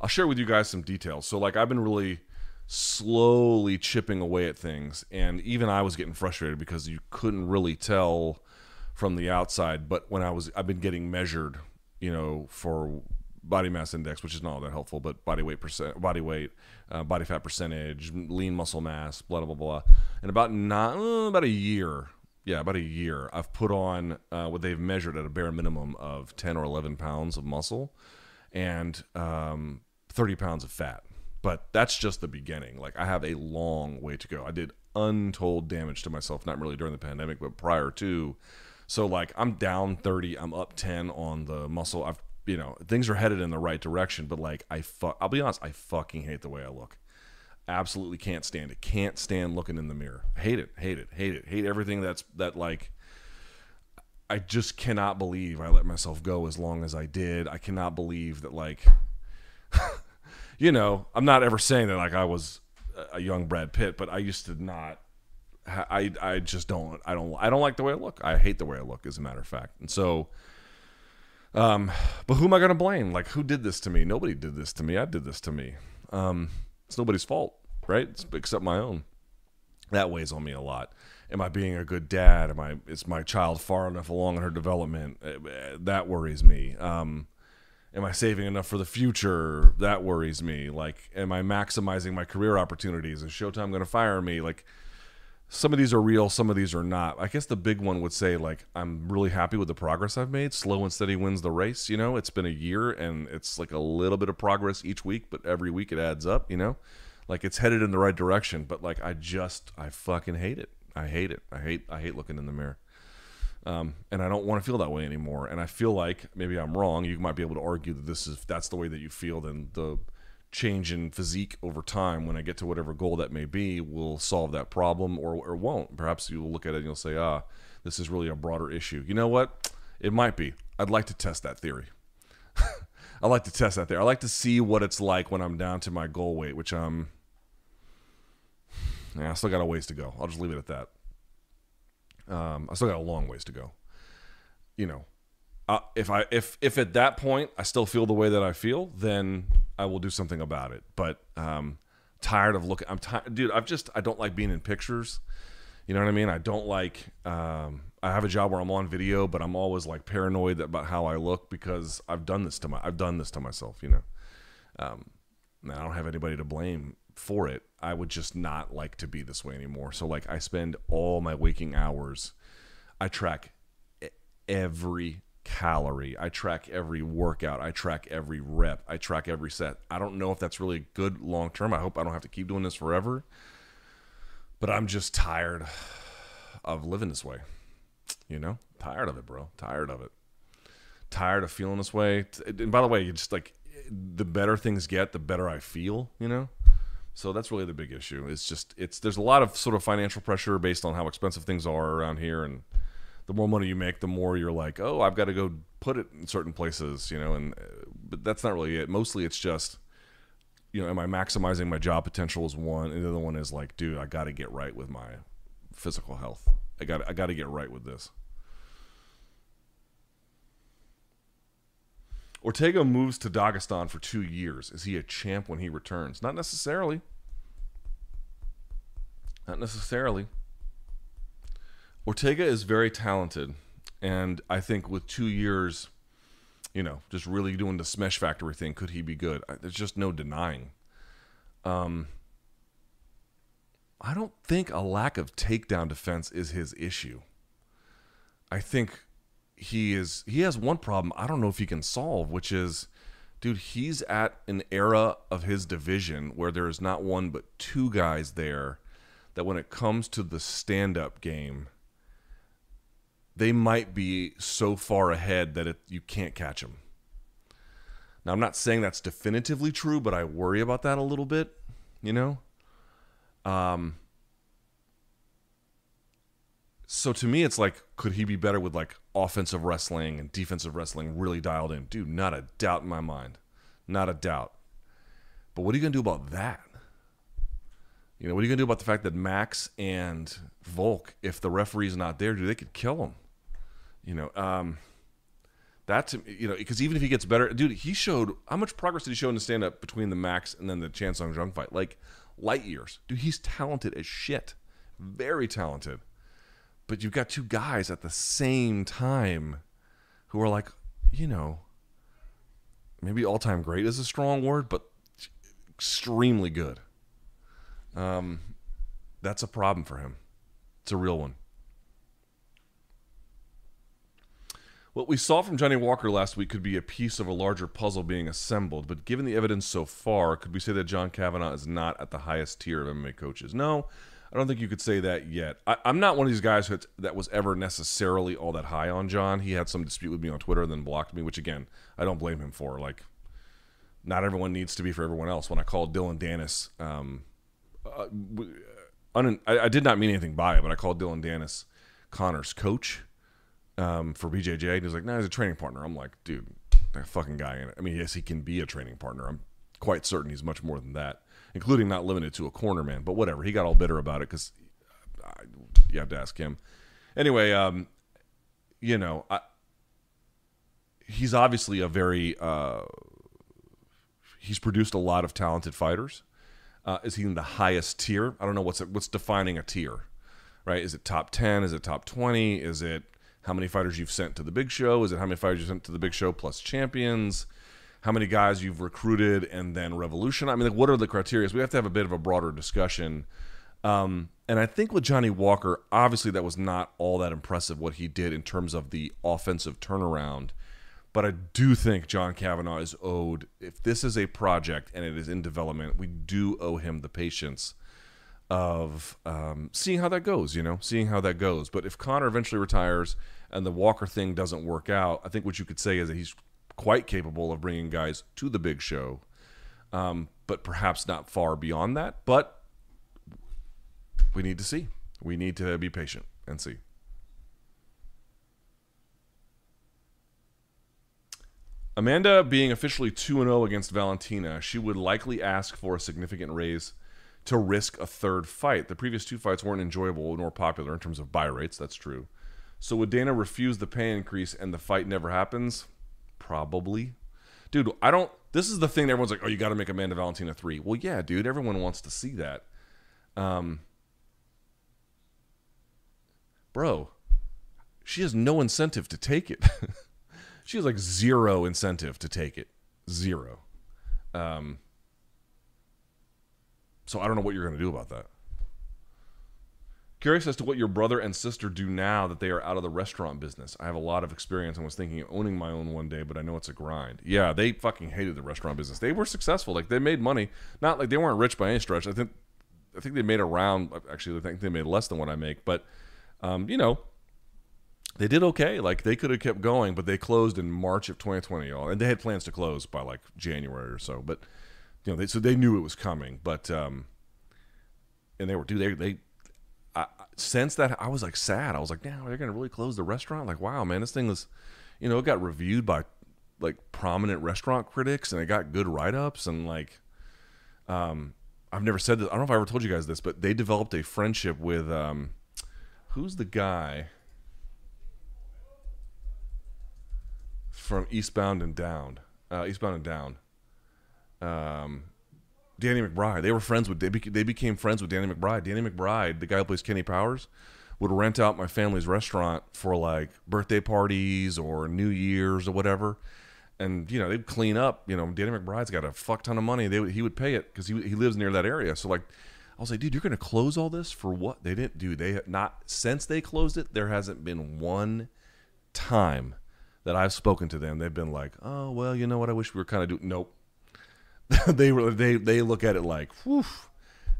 I'll share with you guys some details. So like I've been really slowly chipping away at things and even I was getting frustrated because you couldn't really tell from the outside, but when I was I've been getting measured, you know, for body mass index, which is not all that helpful, but body weight percent, body weight, uh, body fat percentage, lean muscle mass, blah blah blah. And about not uh, about a year, yeah, about a year, I've put on uh, what they've measured at a bare minimum of ten or eleven pounds of muscle, and um, thirty pounds of fat. But that's just the beginning. Like I have a long way to go. I did untold damage to myself, not really during the pandemic, but prior to. So like I'm down 30, I'm up 10 on the muscle. I've you know, things are headed in the right direction, but like I fuck I'll be honest, I fucking hate the way I look. Absolutely can't stand it. Can't stand looking in the mirror. Hate it, hate it, hate it. Hate everything that's that like I just cannot believe I let myself go as long as I did. I cannot believe that like you know, I'm not ever saying that like I was a young Brad Pitt, but I used to not I I just don't I don't I don't like the way I look. I hate the way I look as a matter of fact. And so um, but who am I going to blame? Like, who did this to me? Nobody did this to me. I did this to me. Um, it's nobody's fault, right? It's, except my own. That weighs on me a lot. Am I being a good dad? Am I? Is my child far enough along in her development? Eh, eh, that worries me. Um, am I saving enough for the future? That worries me. Like, am I maximizing my career opportunities? Is Showtime going to fire me? Like, some of these are real, some of these are not. I guess the big one would say like I'm really happy with the progress I've made. Slow and steady wins the race, you know. It's been a year and it's like a little bit of progress each week, but every week it adds up, you know. Like it's headed in the right direction, but like I just I fucking hate it. I hate it. I hate I hate looking in the mirror. Um, and I don't want to feel that way anymore. And I feel like maybe I'm wrong. You might be able to argue that this is that's the way that you feel. Then the change in physique over time when I get to whatever goal that may be will solve that problem or, or won't. Perhaps you'll look at it and you'll say, ah, this is really a broader issue. You know what? It might be. I'd like to test that theory. I like to test that there. I like to see what it's like when I'm down to my goal weight, which I'm. Yeah, I still got a ways to go. I'll just leave it at that. Um, I still got a long ways to go. You know, uh, if I if if at that point I still feel the way that I feel, then I will do something about it. But um, tired of looking. I'm tired, dude. I've just I don't like being in pictures. You know what I mean? I don't like. Um, I have a job where I'm on video, but I'm always like paranoid about how I look because I've done this to my I've done this to myself. You know, um, I don't have anybody to blame for it. I would just not like to be this way anymore. So like I spend all my waking hours. I track every calorie. I track every workout. I track every rep. I track every set. I don't know if that's really good long term. I hope I don't have to keep doing this forever. But I'm just tired of living this way. You know? Tired of it, bro. Tired of it. Tired of feeling this way. And by the way, you just like the better things get, the better I feel, you know? So that's really the big issue. It's just it's there's a lot of sort of financial pressure based on how expensive things are around here and the more money you make, the more you're like, oh, I've got to go put it in certain places, you know. And uh, but that's not really it. Mostly, it's just, you know, am I maximizing my job potential is one, and the other one is like, dude, I got to get right with my physical health. I got I got to get right with this. Ortega moves to Dagestan for two years. Is he a champ when he returns? Not necessarily. Not necessarily. Ortega is very talented, and I think with two years, you know, just really doing the Smash Factory thing, could he be good? There's just no denying. Um, I don't think a lack of takedown defense is his issue. I think he is he has one problem I don't know if he can solve, which is dude, he's at an era of his division where there is not one but two guys there that when it comes to the stand-up game, they might be so far ahead that it, you can't catch them. Now, I'm not saying that's definitively true, but I worry about that a little bit, you know? Um, so to me, it's like, could he be better with like offensive wrestling and defensive wrestling really dialed in? Dude, not a doubt in my mind. Not a doubt. But what are you going to do about that? You know, what are you going to do about the fact that Max and Volk, if the referee's not there, dude, they could kill him. You know, um, that's you know because even if he gets better, dude, he showed how much progress did he show in the stand up between the Max and then the Chan Sung Jung fight? Like light years, dude. He's talented as shit, very talented. But you've got two guys at the same time who are like, you know, maybe all time great is a strong word, but extremely good. Um, that's a problem for him. It's a real one. What we saw from Johnny Walker last week could be a piece of a larger puzzle being assembled, but given the evidence so far, could we say that John Kavanagh is not at the highest tier of MMA coaches? No, I don't think you could say that yet. I, am not one of these guys that was ever necessarily all that high on John. He had some dispute with me on Twitter and then blocked me, which again, I don't blame him for. Like, not everyone needs to be for everyone else. When I called Dillon Danis, um, uh, un- I, I, did not mean anything by it, but I called Dillon Danis Conor's coach um, for BJJ. And he was like, "No, nah, he's a training partner." I'm like, "Dude, that fucking guy." I mean, yes, he can be a training partner. I'm quite certain he's much more than that, including not limited to a corner man. But whatever, he got all bitter about it because you have to ask him. Anyway, um, you know, I, he's obviously a very uh, he's produced a lot of talented fighters. Uh, is he in the highest tier? I don't know what's what's defining a tier, right? Is it top ten? Is it top twenty? Is it how many fighters you've sent to the big show? Is it how many fighters you sent to the big show plus champions? How many guys you've recruited and then revolution? I mean, like, what are the criteria? We have to have a bit of a broader discussion. Um, and I think with Johnny Walker, obviously that was not all that impressive what he did in terms of the offensive turnaround. But I do think John Kavanagh is owed, if this is a project and it is in development, we do owe him the patience of um, seeing how that goes, you know, seeing how that goes. But if Conor eventually retires and the Walker thing doesn't work out, I think what you could say is that he's quite capable of bringing guys to the big show, um, but perhaps not far beyond that. But we need to see. We need to be patient and see. Amanda being officially 2 0 against Valentina, she would likely ask for a significant raise to risk a third fight. The previous two fights weren't enjoyable nor popular in terms of buy rates. That's true. So would Dana refuse the pay increase and the fight never happens? Probably. Dude, I don't. This is the thing everyone's like, oh, you got to make Amanda Valentina three. Well, yeah, dude. Everyone wants to see that. Um, bro, she has no incentive to take it. she has like zero incentive to take it. Zero. Um, so I don't know what you're going to do about that. Curious as to what your brother and sister do now that they are out of the restaurant business. I have a lot of experience and was thinking of owning my own one day, but I know it's a grind. Yeah, they fucking hated the restaurant business. They were successful. Like they made money. Not like they weren't rich by any stretch. I think I think they made around actually I think they made less than what I make, but um, you know, they did okay. Like they could have kept going, but they closed in March of 2020, y'all. And they had plans to close by like January or so. But you know, they, so they knew it was coming. But um, and they were dude, they they since that I was like sad. I was like, now they're gonna really close the restaurant. Like, wow, man, this thing was, you know, it got reviewed by like prominent restaurant critics and it got good write ups and like, um, I've never said this. I don't know if I ever told you guys this, but they developed a friendship with um, who's the guy from Eastbound and Down, uh, Eastbound and Down. Um, Danny McBride. They were friends with they, beca- they became friends with Danny McBride. Danny McBride, the guy who plays Kenny Powers, would rent out my family's restaurant for like birthday parties or New Year's or whatever. And you know they'd clean up. You know Danny McBride's got a fuck ton of money. They he would pay it because he he lives near that area. So like I was like, dude, you're gonna close all this for what? They didn't do. They not since they closed it. There hasn't been one time that I've spoken to them. They've been like, oh well, you know what? I wish we were kind of doing. Nope they were they they look at it like, whew,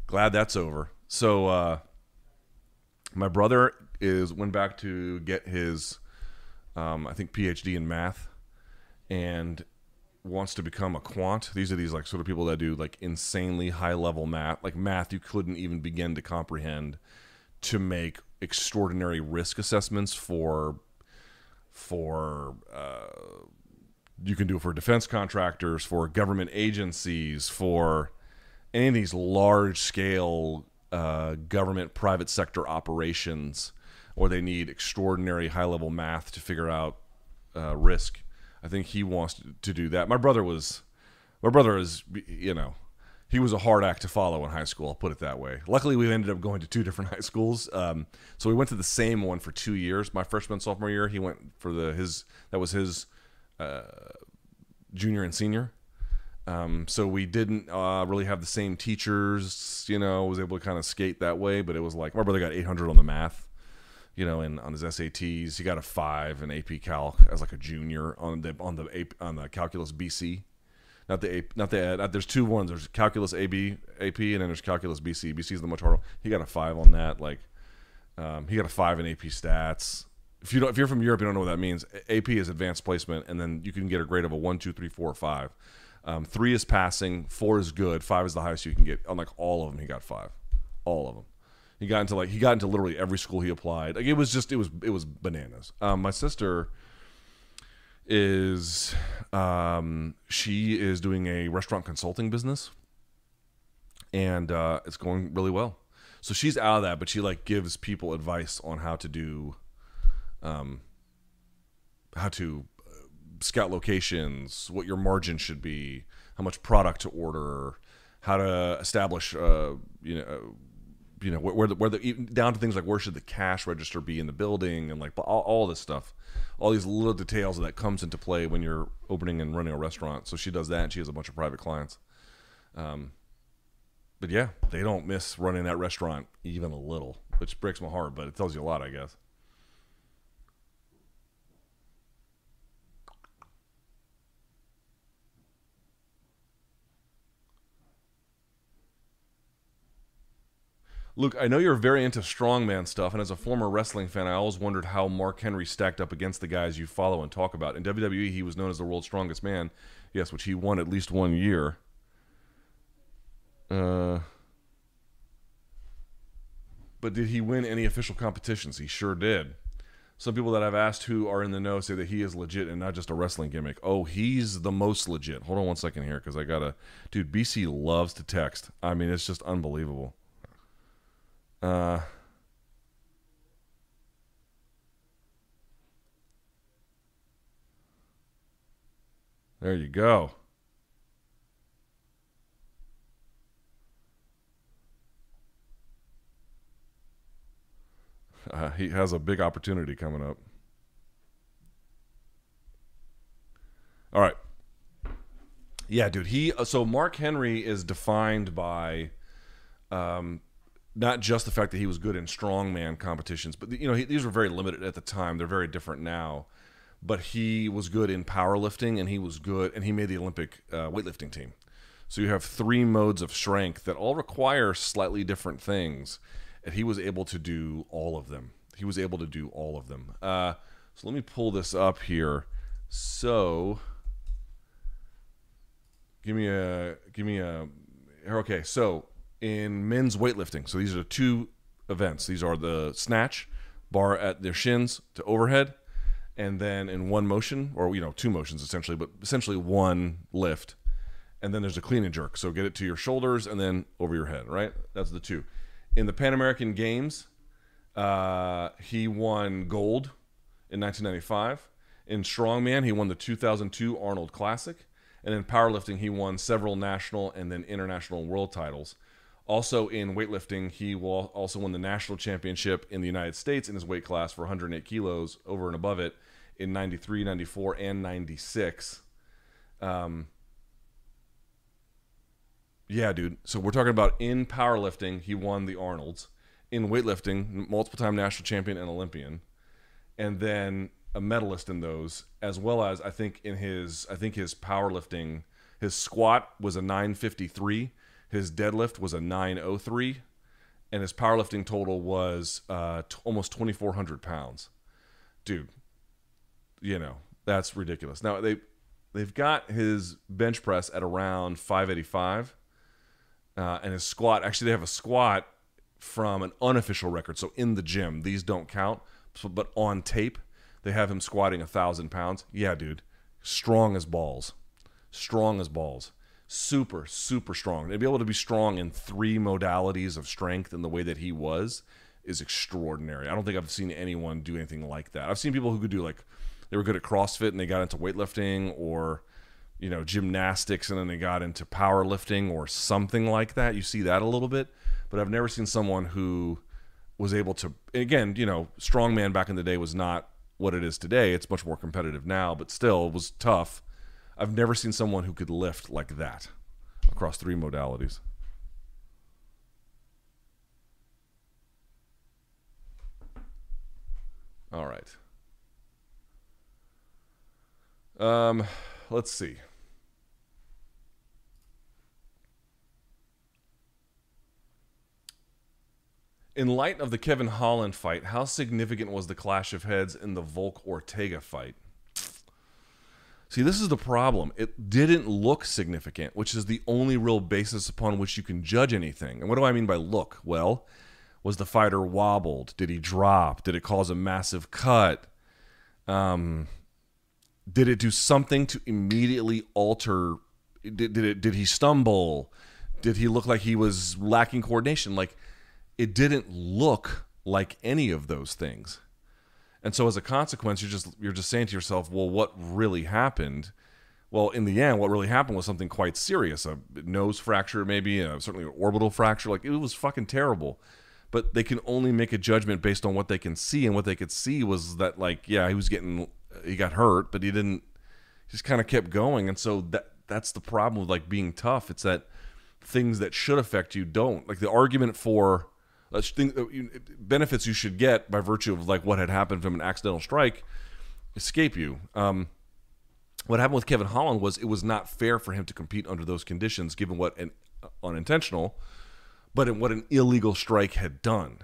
glad that's over. So uh, my brother is went back to get his, um, I think PhD in math, and wants to become a quant. These are these like sort of people that do like insanely high level math, like math you couldn't even begin to comprehend, to make extraordinary risk assessments for for uh, you can do it for defense contractors, for government agencies, for any of these large scale uh, government private sector operations, or they need extraordinary high level math to figure out uh, risk. I think he wants to do that. My brother was, my brother is, you know, he was a hard act to follow in high school. I'll put it that way. Luckily, we ended up going to two different high schools. Um, so we went to the same one for two years. My freshman sophomore year, he went for the his that was his uh, junior and senior. Um, so we didn't uh, really have the same teachers, you know, was able to kind of skate that way, but it was like my brother got 800 on the math, you know, and on his SATs, he got a five in AP Calc as like a junior on the on the on the calculus BC, not the AP, not the not, there's two ones. There's calculus AB AP and then there's calculus BC. BC is the much harder. He got a five on that. Like, um, he got a five in AP Stats. If you don't, if you're from Europe, you don't know what that means. AP is advanced placement, and then you can get a grade of a one, two, three, four, five. Um, three is passing, four is good, five is the highest you can get. On like all of them, he got five, all of them. He got into like he got into literally every school he applied. Like it was just it was it was bananas. Um, my sister is um, she is doing a restaurant consulting business, and uh, it's going really well. So she's out of that, but she like gives people advice on how to do, um, how to scout locations, what your margin should be, how much product to order, how to establish, uh, you know, you know where, the, where the down to things like where should the cash register be in the building and like all, all this stuff, all these little details that comes into play when you're opening and running a restaurant. So she does that, and she has a bunch of private clients. Um, but yeah, they don't miss running that restaurant even a little, which breaks my heart, but it tells you a lot, I guess. Luke, I know you're very into strongman stuff, and as a former wrestling fan, I always wondered how Mark Henry stacked up against the guys you follow and talk about. In WWE, he was known as the world's strongest man, yes, which he won at least one year. Uh, but did he win any official competitions? He sure did. Some people that I've asked who are in the know say that he is legit and not just a wrestling gimmick. Oh, he's the most legit. Hold on one second here because I got to. Dude, BC loves to text. I mean, it's just unbelievable. Uh, there you go. Uh, he has a big opportunity coming up. All right. Yeah, dude. He so Mark Henry is defined by um, not just the fact that he was good in strongman competitions, but you know he, these were very limited at the time. They're very different now. But he was good in powerlifting, and he was good, and he made the Olympic uh, weightlifting team. So you have three modes of strength that all require slightly different things, and he was able to do all of them. He was able to do all of them. Uh, so let me pull this up here. So give me a give me a okay. So in men's weightlifting. So these are two events. These are the snatch, bar at their shins to overhead, and then in one motion, or you know, two motions essentially, but essentially one lift. And then there's a clean and jerk. So get it to your shoulders and then over your head, right? That's the two. In the Pan American Games, uh, he won gold in 1995. In strongman, he won the 2002 Arnold Classic. And in powerlifting, he won several national and then international world titles. Also in weightlifting, he will also won the national championship in the United States in his weight class for 108 kilos over and above it in 93, 94, and 96. Um, yeah, dude. So we're talking about in powerlifting, he won the Arnold's. In weightlifting, multiple time national champion and Olympian. And then a medalist in those, as well as I think in his I think his powerlifting, his squat was a 953 his deadlift was a 903, and his powerlifting total was uh, t- almost 2,400 pounds. Dude, you know that's ridiculous. Now they they've got his bench press at around 585, uh, and his squat. Actually, they have a squat from an unofficial record. So in the gym, these don't count, but on tape, they have him squatting a thousand pounds. Yeah, dude, strong as balls, strong as balls super super strong. To be able to be strong in three modalities of strength in the way that he was is extraordinary. I don't think i've seen anyone do anything like that. I've seen people who could do like they were good at crossfit and they got into weightlifting or you know gymnastics and then they got into powerlifting or something like that. You see that a little bit but i've never seen someone who was able to again you know strongman back in the day was not what it is today. It's much more competitive now but still it was tough I've never seen someone who could lift like that across three modalities. All right. Um, let's see. In light of the Kevin Holland fight, how significant was the clash of heads in the Volk Ortega fight? See, this is the problem. It didn't look significant, which is the only real basis upon which you can judge anything. And what do I mean by look? Well, was the fighter wobbled? Did he drop? Did it cause a massive cut? Um, did it do something to immediately alter? Did, did it? Did he stumble? Did he look like he was lacking coordination? Like it didn't look like any of those things. And so as a consequence, you're just you're just saying to yourself, well, what really happened? Well, in the end, what really happened was something quite serious. A nose fracture, maybe, a, certainly an orbital fracture. Like it was fucking terrible. But they can only make a judgment based on what they can see, and what they could see was that, like, yeah, he was getting, he got hurt, but he didn't. He just kind of kept going, and so that that's the problem with like being tough. It's that things that should affect you don't. Like the argument for uh, thing, benefits you should get by virtue of like what had happened from an accidental strike escape you. Um, what happened with Kevin Holland was it was not fair for him to compete under those conditions, given what an uh, unintentional, but in what an illegal strike had done.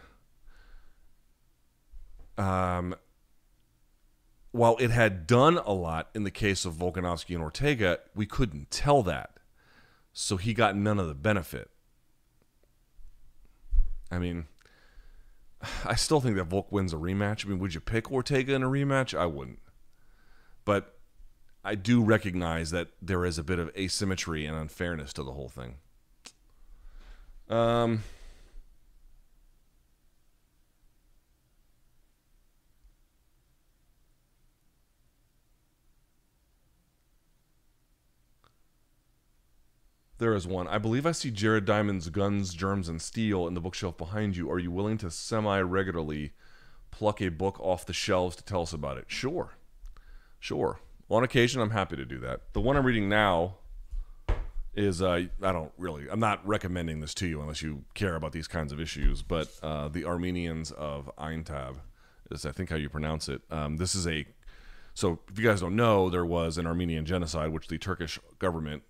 Um, while it had done a lot in the case of Volkanovski and Ortega, we couldn't tell that, so he got none of the benefit. I mean, I still think that Volk wins a rematch. I mean, would you pick Ortega in a rematch? I wouldn't. But I do recognize that there is a bit of asymmetry and unfairness to the whole thing. Um, There is one. I believe I see Jared Diamond's Guns, Germs, and Steel in the bookshelf behind you. Are you willing to semi regularly pluck a book off the shelves to tell us about it? Sure. Sure. On occasion, I'm happy to do that. The one I'm reading now is uh, I don't really, I'm not recommending this to you unless you care about these kinds of issues, but uh, The Armenians of Aintab is, I think, how you pronounce it. Um, this is a, so if you guys don't know, there was an Armenian genocide, which the Turkish government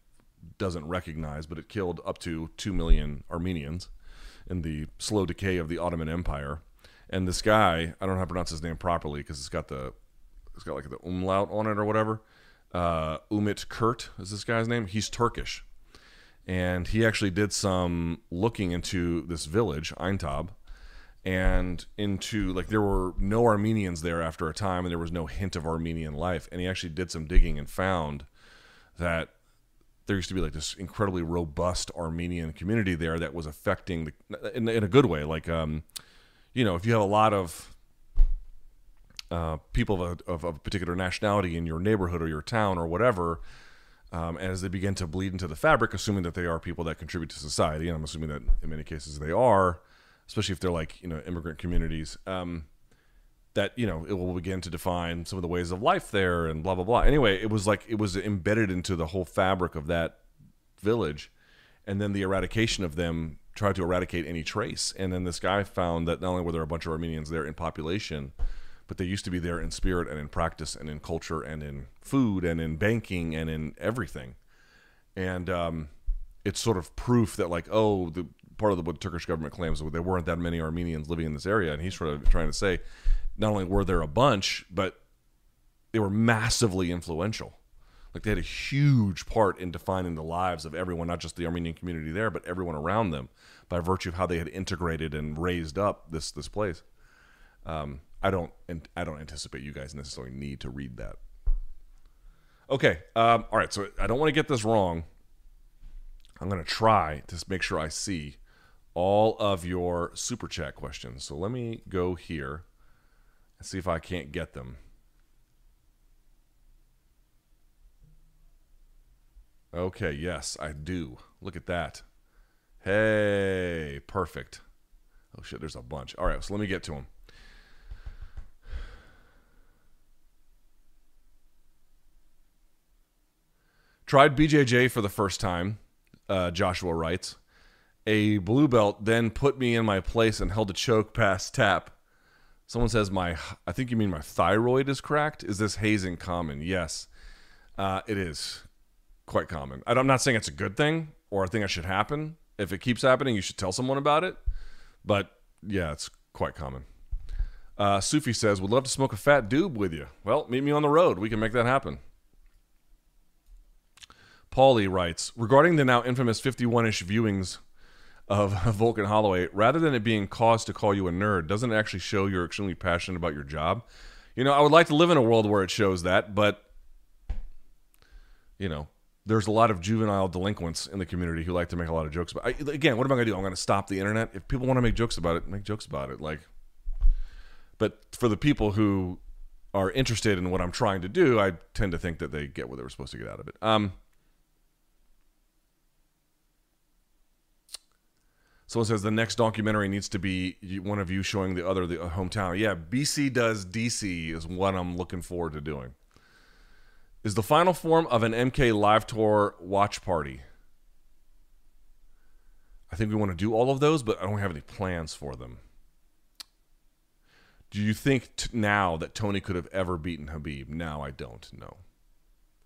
doesn't recognize, but it killed up to 2 million Armenians in the slow decay of the Ottoman Empire. And this guy, I don't know how to pronounce his name properly because it's got the it's got like the umlaut on it or whatever. Uh, Umit Kurt is this guy's name. He's Turkish, and he actually did some looking into this village Aintab, and into like there were no Armenians there after a time, and there was no hint of Armenian life. And he actually did some digging and found that there used to be like this incredibly robust Armenian community there that was affecting the in, in a good way. Like, um, you know, if you have a lot of uh, people of a, of a, particular nationality in your neighborhood or your town or whatever, um, as they begin to bleed into the fabric, assuming that they are people that contribute to society, and I'm assuming that in many cases they are, especially if they're like you know immigrant communities. Um, that you know it will begin to define some of the ways of life there and blah blah blah. Anyway it was like it was embedded into the whole fabric of that village. And then the eradication of them tried to eradicate any trace. And then this guy found that not only were there a bunch of armenians there in population but they used to be there in spirit and in practice and in culture and in food and in banking and in everything. And um, it's sort of proof that like oh the part of the, what the turkish government claims that there weren't that many armenians living in this area. And he's sort of trying to say not only were there a bunch, but they were massively influential. Like they had a huge part in defining the lives of everyone, not just the Armenian community there, but everyone around them, by virtue of how they had integrated and raised up this this place. Um, I don't, I don't anticipate you guys necessarily need to read that. Okay, um, all right. So I don't want to get this wrong. I'm to try to make sure I see all of your super chat questions. So let me go here and see if I can't get them. Okay, yes, I do. Look at that. Hey, perfect. Oh shit, there's a bunch. All right, so let me get to them. Tried BJJ for the first time, uh, Joshua writes. A blue belt then put me in my place and held a choke past tap. Someone says my, I think you mean my thyroid is cracked. Is this hazing common? Yes, uh, it is quite common. I'm not saying it's a good thing or a thing that should happen. If it keeps happening, you should tell someone about it. But yeah, it's quite common. Uh, Sufi says, "Would love to smoke a fat doob with you." Well, meet me on the road. We can make that happen. Paulie writes regarding the now infamous 51ish viewings of Vulcan Holloway, rather than it being cause to call you a nerd, doesn't actually show you're extremely passionate about your job? You know, I would like to live in a world where it shows that, but you know, there's a lot of juvenile delinquents in the community who like to make a lot of jokes about. Again, what am I going to do? I'm going to stop the internet. If people want to make jokes about it, make jokes about it. Like, but for the people who are interested in what I'm trying to do, I tend to think that they get what they were supposed to get out of it. Um, Someone says the next documentary needs to be one of you showing the other the uh, hometown. Yeah, BC does DC is what I'm looking forward to doing. Is the final form of an MK live tour watch party. I think we want to do all of those, but I don't have any plans for them. Do you think now that Tony could have ever beaten Khabib? Now I don't. No,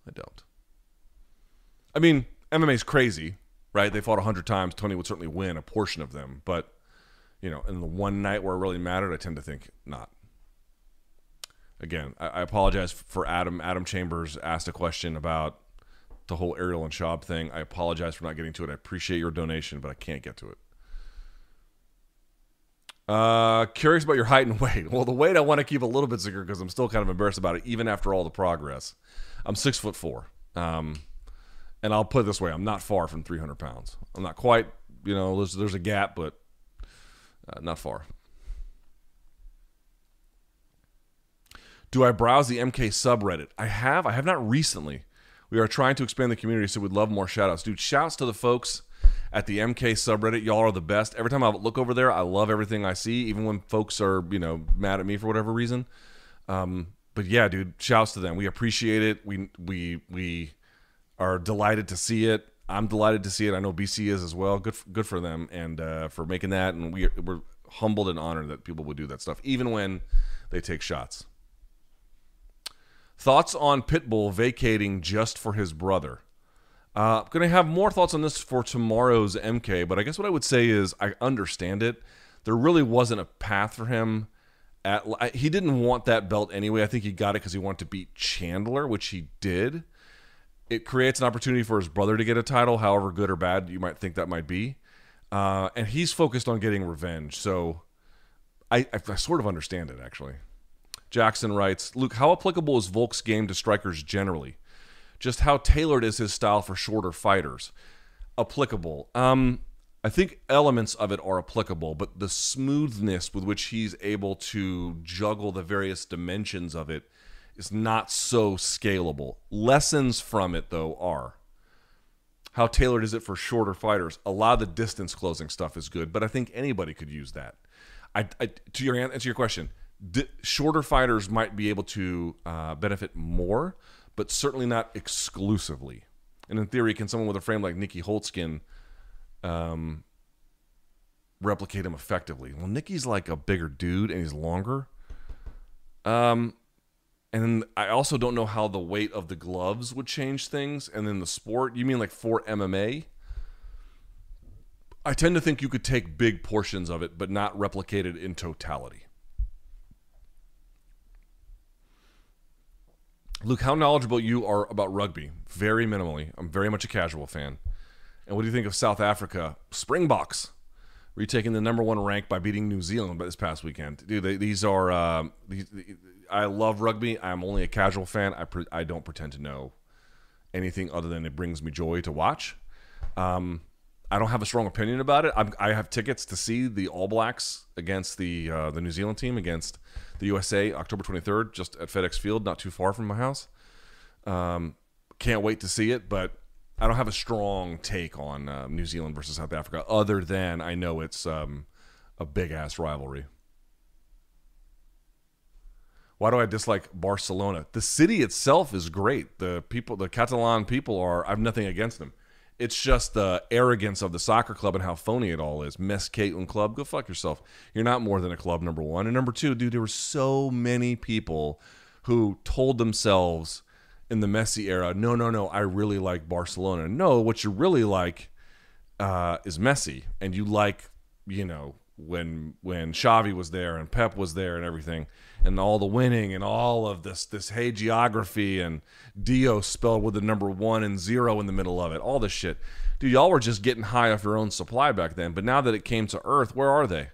I don't. I mean, MMA's crazy right? They fought 100 times. Tony would certainly win a portion of them. But, you know, in the one night where it really mattered, I tend to think not. Again, I, I apologize for Adam. Adam Chambers asked a question about the whole Ariel and Schaub thing. I apologize for not getting to it. I appreciate your donation, but I can't get to it. Uh, curious about your height and weight. Well, the weight I want to keep a little bit secret because I'm still kind of embarrassed about it, even after all the progress. I'm six foot four. Um, and I'll put it this way: I'm not far from 300 pounds. I'm not quite, you know, there's there's a gap, but uh, not far. Do I browse the MK subreddit? I have. I have not recently. We are trying to expand the community, so we'd love more shout outs. Dude, shouts to the folks at the MK subreddit. Y'all are the best. Every time I look over there, I love everything I see, even when folks are, you know, mad at me for whatever reason. Um, but yeah, dude, shouts to them. We appreciate it. We we we are delighted to see it. I'm delighted to see it. I know BC is as well. Good, for, good for them and uh, for making that. And we we're humbled and honored that people would do that stuff, even when they take shots. Thoughts on Pitbull vacating just for his brother? Uh, I'm going to have more thoughts on this for tomorrow's MK, but I guess what I would say is I understand it. There really wasn't a path for him. At he didn't want that belt anyway. I think he got it because he wanted to beat Chandler, which he did it creates an opportunity for his brother to get a title, however good or bad you might think that might be. Uh, and he's focused on getting revenge. So I, I, I, sort of understand it, actually. Jackson writes Luke, how applicable is Volk's game to strikers generally? Just how tailored is his style for shorter fighters? Applicable. Um, I think elements of it are applicable, but the smoothness with which he's able to juggle the various dimensions of it is not so scalable. Lessons from it, though, are how tailored is it for shorter fighters? A lot of the distance closing stuff is good, but I think anybody could use that. I, I to your answer your question, di- shorter fighters might be able to uh, benefit more, but certainly not exclusively. And in theory, can someone with a frame like Nieky Holzken um, replicate him effectively? Well, Nieky's like a bigger dude and he's longer. Um, and I also don't know how the weight of the gloves would change things. And then the sport, you mean like for MMA? I tend to think you could take big portions of it, but not replicate it in totality. Luke, how knowledgeable you are about rugby? Very minimally. I'm very much a casual fan. And what do you think of South Africa? Springboks retaking the number one rank by beating New Zealand by this past weekend. Dude, they, these are uh, these, I love rugby. I'm only a casual fan. I pre- I don't pretend to know anything other than it brings me joy to watch. Um, I don't have a strong opinion about it. I'm, i have tickets to see the All Blacks against the uh, the New Zealand team against the USA October 23rd, just at FedEx Field, not too far from my house. Um, can't wait to see it, but I don't have a strong take on uh, New Zealand versus South Africa, other than I know it's um, a big ass rivalry. Why do I dislike Barcelona? The city itself is great. The people, the Catalan people are. I have nothing against them. It's just the arrogance of the soccer club and how phony it all is. Més que un club, go fuck yourself. You're not more than a club, number one. And number two, dude, there were so many people who told themselves in the Messi era, no, no, no, I really like Barcelona. No, what you really like uh, is Messi, and you like, you know, when when Xavi was there and Pep was there and everything, and all the winning and all of this this hagiography and Dio spelled with the number one and zero in the middle of it, all this shit. Dude, y'all were just getting high off your own supply back then. But now that it came to Earth, where are they?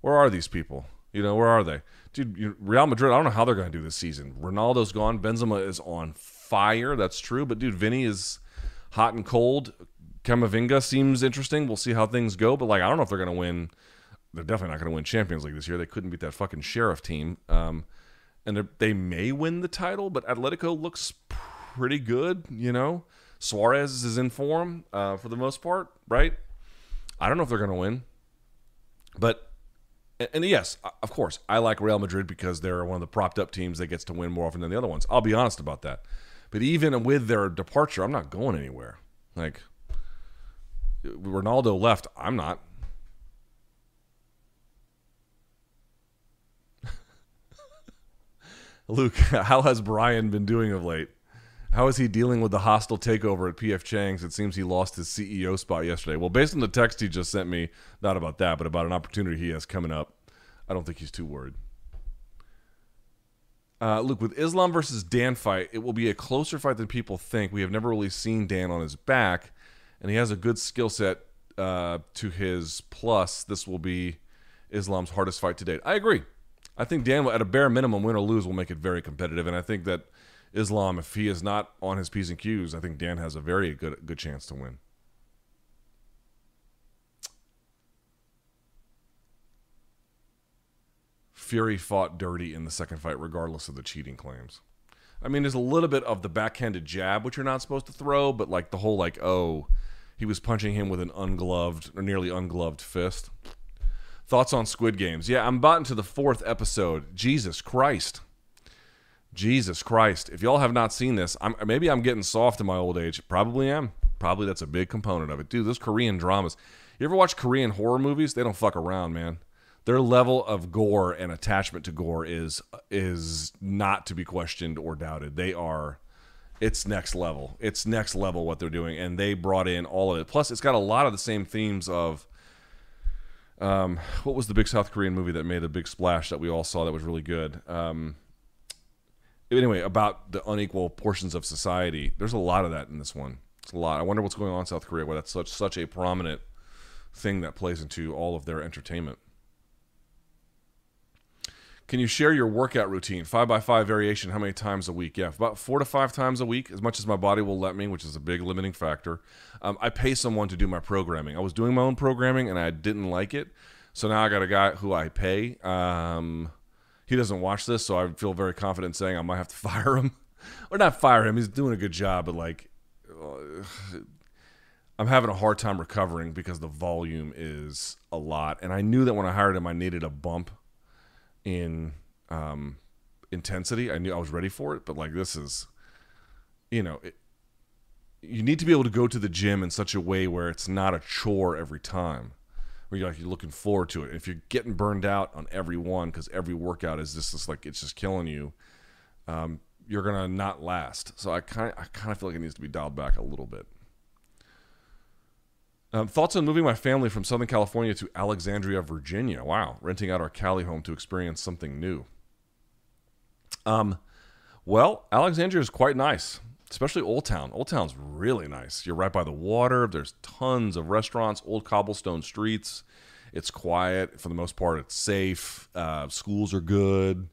Where are these people? You know, where are they? Dude, Real Madrid, I don't know how they're going to do this season. Ronaldo's gone. Benzema is on fire. That's true. But, dude, Vinny is hot and cold. Camavinga seems interesting. We'll see how things go. But, like, I don't know if they're going to win they're definitely not going to win Champions League this year. They couldn't beat that fucking Sheriff team. Um, and they may win the title, but Atletico looks pretty good. You know, Suarez is in form uh, for the most part, right? I don't know if they're going to win, but and yes, of course, I like Real Madrid because they're one of the propped up teams that gets to win more often than the other ones. I'll be honest about that. But even with their departure, I'm not going anywhere. Like Ronaldo left, I'm not. Luke, how has Brian been doing of late? How is he dealing with the hostile takeover at PF Chang's? It seems he lost his CEO spot yesterday. Well, based on the text he just sent me, not about that, but about an opportunity he has coming up, I don't think he's too worried. Uh, Luke, with Islam versus Dan fight, it will be a closer fight than people think. We have never really seen Dan on his back, and he has a good skill set uh, to his plus. This will be Islam's hardest fight to date. I agree. I think Dan, at a bare minimum, win or lose, will make it very competitive. And I think that Islam, if he is not on his p's and q's, I think Dan has a very good good chance to win. Fury fought dirty in the second fight, regardless of the cheating claims. I mean, there's a little bit of the backhanded jab, which you're not supposed to throw, but like the whole like, oh, he was punching him with an ungloved or nearly ungloved fist. Thoughts on Squid Games? Yeah, I'm about into the fourth episode. Jesus Christ. Jesus Christ. If y'all have not seen this, I'm, maybe I'm getting soft in my old age. Probably am. Probably that's a big component of it. Dude, those Korean dramas. You ever watch Korean horror movies? They don't fuck around, man. Their level of gore and attachment to gore is is not to be questioned or doubted. They are it's next level. It's next level what they're doing and they brought in all of it. Plus it's got a lot of the same themes of um, what was the big South Korean movie that made a big splash that we all saw that was really good? Um, anyway, about the unequal portions of society. There's a lot of that in this one. It's a lot. I wonder what's going on in South Korea where that's such such a prominent thing that plays into all of their entertainment. Can you share your workout routine? Five by five variation, how many times a week? Yeah, about four to five times a week, as much as my body will let me, which is a big limiting factor. Um, I pay someone to do my programming. I was doing my own programming and I didn't like it. So now I got a guy who I pay. Um, he doesn't watch this, so I feel very confident saying I might have to fire him. or not fire him, he's doing a good job, but like, uh, I'm having a hard time recovering because the volume is a lot. And I knew that when I hired him, I needed a bump in um, intensity. I knew I was ready for it, but like this is, you know, it, you need to be able to go to the gym in such a way where it's not a chore every time. Where you're like you're looking forward to it. If you're getting burned out on every one because every workout is just, just like it's just killing you, um, you're gonna not last. So I kind I kind of feel like it needs to be dialed back a little bit. Um, thoughts on moving my family from Southern California to Alexandria, Virginia? Wow, renting out our Cali home to experience something new. Um, well, Alexandria is quite nice, especially Old Town. Old Town's really nice. You're right by the water. There's tons of restaurants, old cobblestone streets. It's quiet for the most part. It's safe. Uh, schools are good.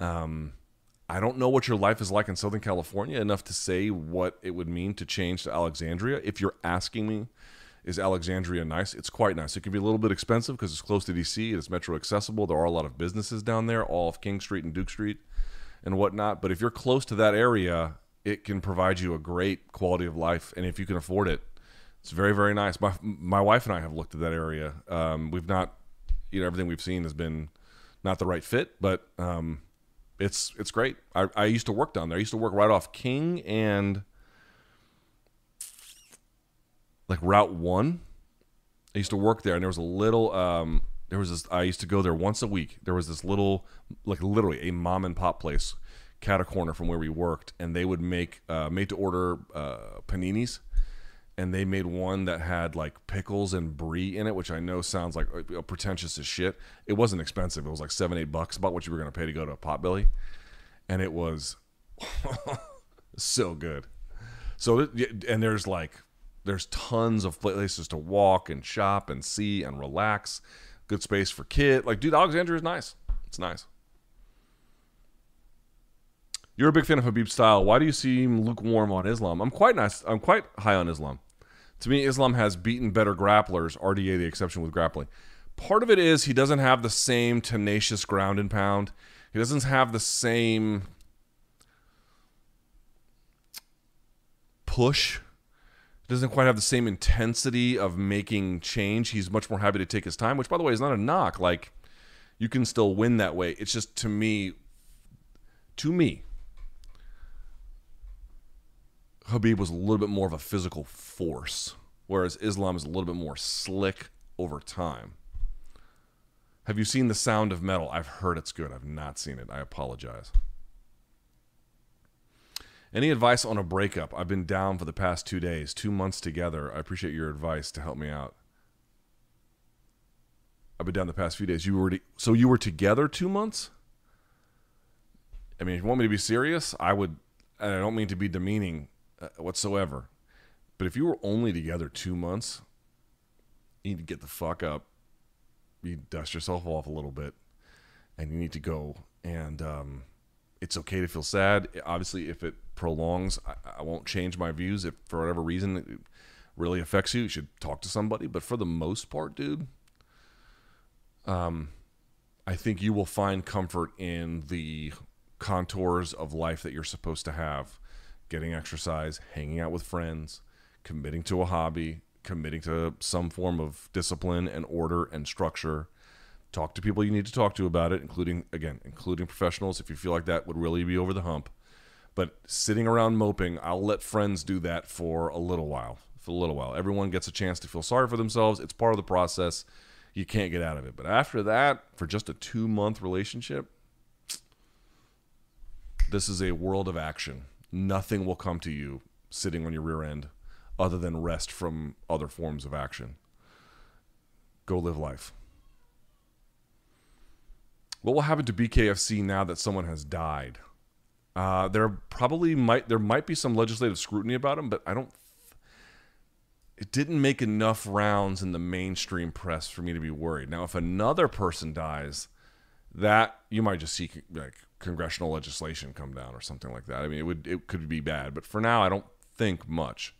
Um, I don't know what your life is like in Southern California enough to say what it would mean to change to Alexandria. If you're asking me, is Alexandria nice? It's quite nice. It can be a little bit expensive because it's close to DC. It's metro accessible. There are a lot of businesses down there, all of King Street and Duke Street and whatnot. But if you're close to that area, it can provide you a great quality of life. And if you can afford it, it's very, very nice. My, my wife and I have looked at that area. Um, we've not, you know, everything we've seen has been not the right fit, but um, It's it's great. I, I used to work down there. I used to work right off King and like Route One. I used to work there, and there was a little. Um, there was this. I used to go there once a week. There was this little, like literally a mom and pop place, cat a corner from where we worked, and they would make uh, made to order uh, paninis, and they made one that had like pickles and brie in it, which I know sounds like uh, pretentious as shit. It wasn't expensive. It was like seven eight bucks, about what you were gonna pay to go to a Potbelly, and it was so good. So and there's like there's tons of places to walk and shop and see and relax. Good space for kid. Like, dude, Alexandria is nice. It's nice. You're a big fan of Khabib's style. Why do you seem lukewarm on Islam? I'm quite nice. I'm quite high on Islam. To me, Islam has beaten better grapplers. RDA the exception with grappling. Part of it is he doesn't have the same tenacious ground and pound. He doesn't have the same push doesn't quite have the same intensity of making change. He's much more happy to take his time, which, by the way, is not a knock. Like, you can still win that way. It's just to me, to me, Khabib was a little bit more of a physical force, whereas Islam is a little bit more slick over time. Have you seen The Sound of Metal? I've heard it's good. I've not seen it. I apologize. Any advice on a breakup? I've been down for the past two days, two months together. I appreciate your advice to help me out. I've been down the past few days. You were so you were together two months. I mean, if you want me to be serious, I would. And I don't mean to be demeaning uh, whatsoever, but if you were only together two months, you need to get the fuck up. You dust yourself off a little bit, and you need to go and. Um, it's okay to feel sad. Obviously, if it prolongs, I, I, won't change my views. If for whatever reason it really affects you, you should talk to somebody. But for the most part, dude, um, I think you will find comfort in the contours of life that you're supposed to have getting exercise, hanging out with friends, committing to a hobby, committing to some form of discipline and order and structure talk to people you need to talk to about it, including again, including professionals if you feel like that would really be over the hump. But sitting around moping, I'll let friends do that for a little while. For a little while. Everyone gets a chance to feel sorry for themselves. It's part of the process. You can't get out of it. But after that, for just a 2-month relationship, this is a world of action. Nothing will come to you sitting on your rear end other than rest from other forms of action. Go live life. What will happen to BKFC now that someone has died? Uh, there probably might there might be some legislative scrutiny about him, but I don't. It didn't make enough rounds in the mainstream press for me to be worried. Now, if another person dies, that you might just see like congressional legislation come down or something like that. I mean, it would it could be bad, but for now, I don't think much.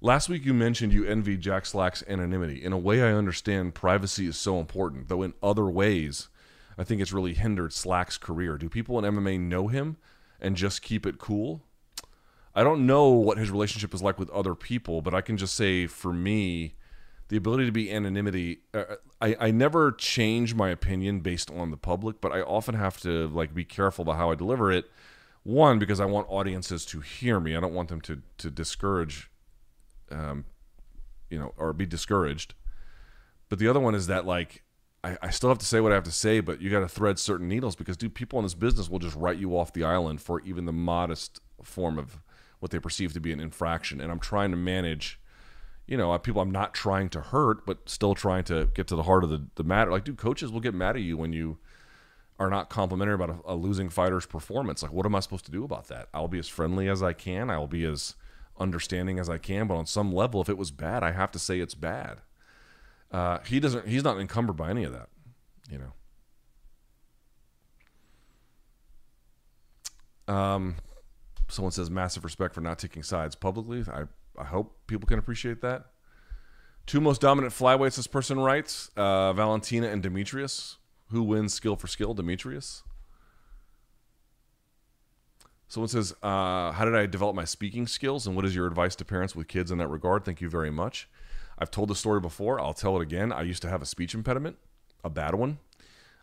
Last week you mentioned you envy Jack Slack's anonymity. In a way, I understand privacy is so important, though in other ways, I think it's really hindered Slack's career. Do people in MMA know him and just keep it cool? I don't know what his relationship is like with other people, but I can just say for me, the ability to be anonymity, uh, I, I never change my opinion based on the public, but I often have to like be careful about how I deliver it. One, because I want audiences to hear me. I don't want them to to discourage um, you know, or be discouraged. But the other one is that like I, I still have to say what I have to say, but you got to thread certain needles because dude, people in this business will just write you off the island for even the modest form of what they perceive to be an infraction. And I'm trying to manage, you know, people I'm not trying to hurt, but still trying to get to the heart of the, the matter. Like, dude, coaches will get mad at you when you are not complimentary about a, a losing fighter's performance. Like, what am I supposed to do about that? I'll be as friendly as I can. I will be as understanding as I can, but on some level, if it was bad, I have to say it's bad. Uh, he doesn't. He's not encumbered by any of that, you know. Um, someone says massive respect for not taking sides publicly. I I hope people can appreciate that. Two most dominant flyweights. This person writes: uh, Valentina and Demetrius. Who wins skill for skill? Demetrius. Someone says, uh, How did I develop my speaking skills? And what is your advice to parents with kids in that regard? Thank you very much. I've told the story before. I'll tell it again. I used to have a speech impediment, a bad one.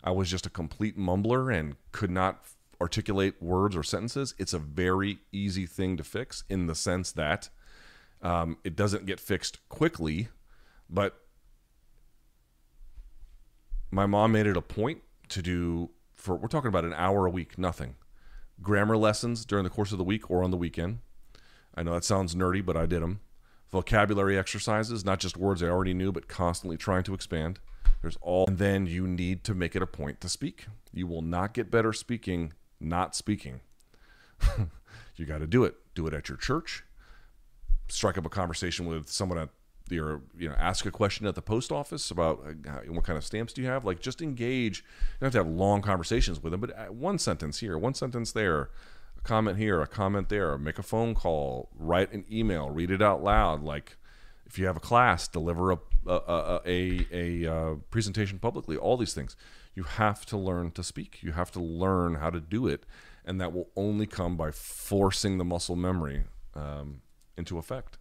I was just a complete mumbler and could not articulate words or sentences. It's a very easy thing to fix in the sense that um, it doesn't get fixed quickly, but my mom made it a point to do for we're talking about an hour a week, nothing. Grammar lessons during the course of the week or on the weekend. I know that sounds nerdy, but I did them. Vocabulary exercises, not just words I already knew, but constantly trying to expand. There's all, and then you need to make it a point to speak. You will not get better speaking not speaking. you got to do it. Do it at your church. Strike up a conversation with someone at your, you know, ask a question at the post office about uh, what kind of stamps do you have. Like, just engage. You don't have to have long conversations with them, but uh, one sentence here, one sentence there, a comment here, a comment there. Make a phone call, write an email, read it out loud. Like, if you have a class, deliver a a, a, a, a uh, presentation publicly. All these things you have to learn to speak. You have to learn how to do it, and that will only come by forcing the muscle memory um, into effect.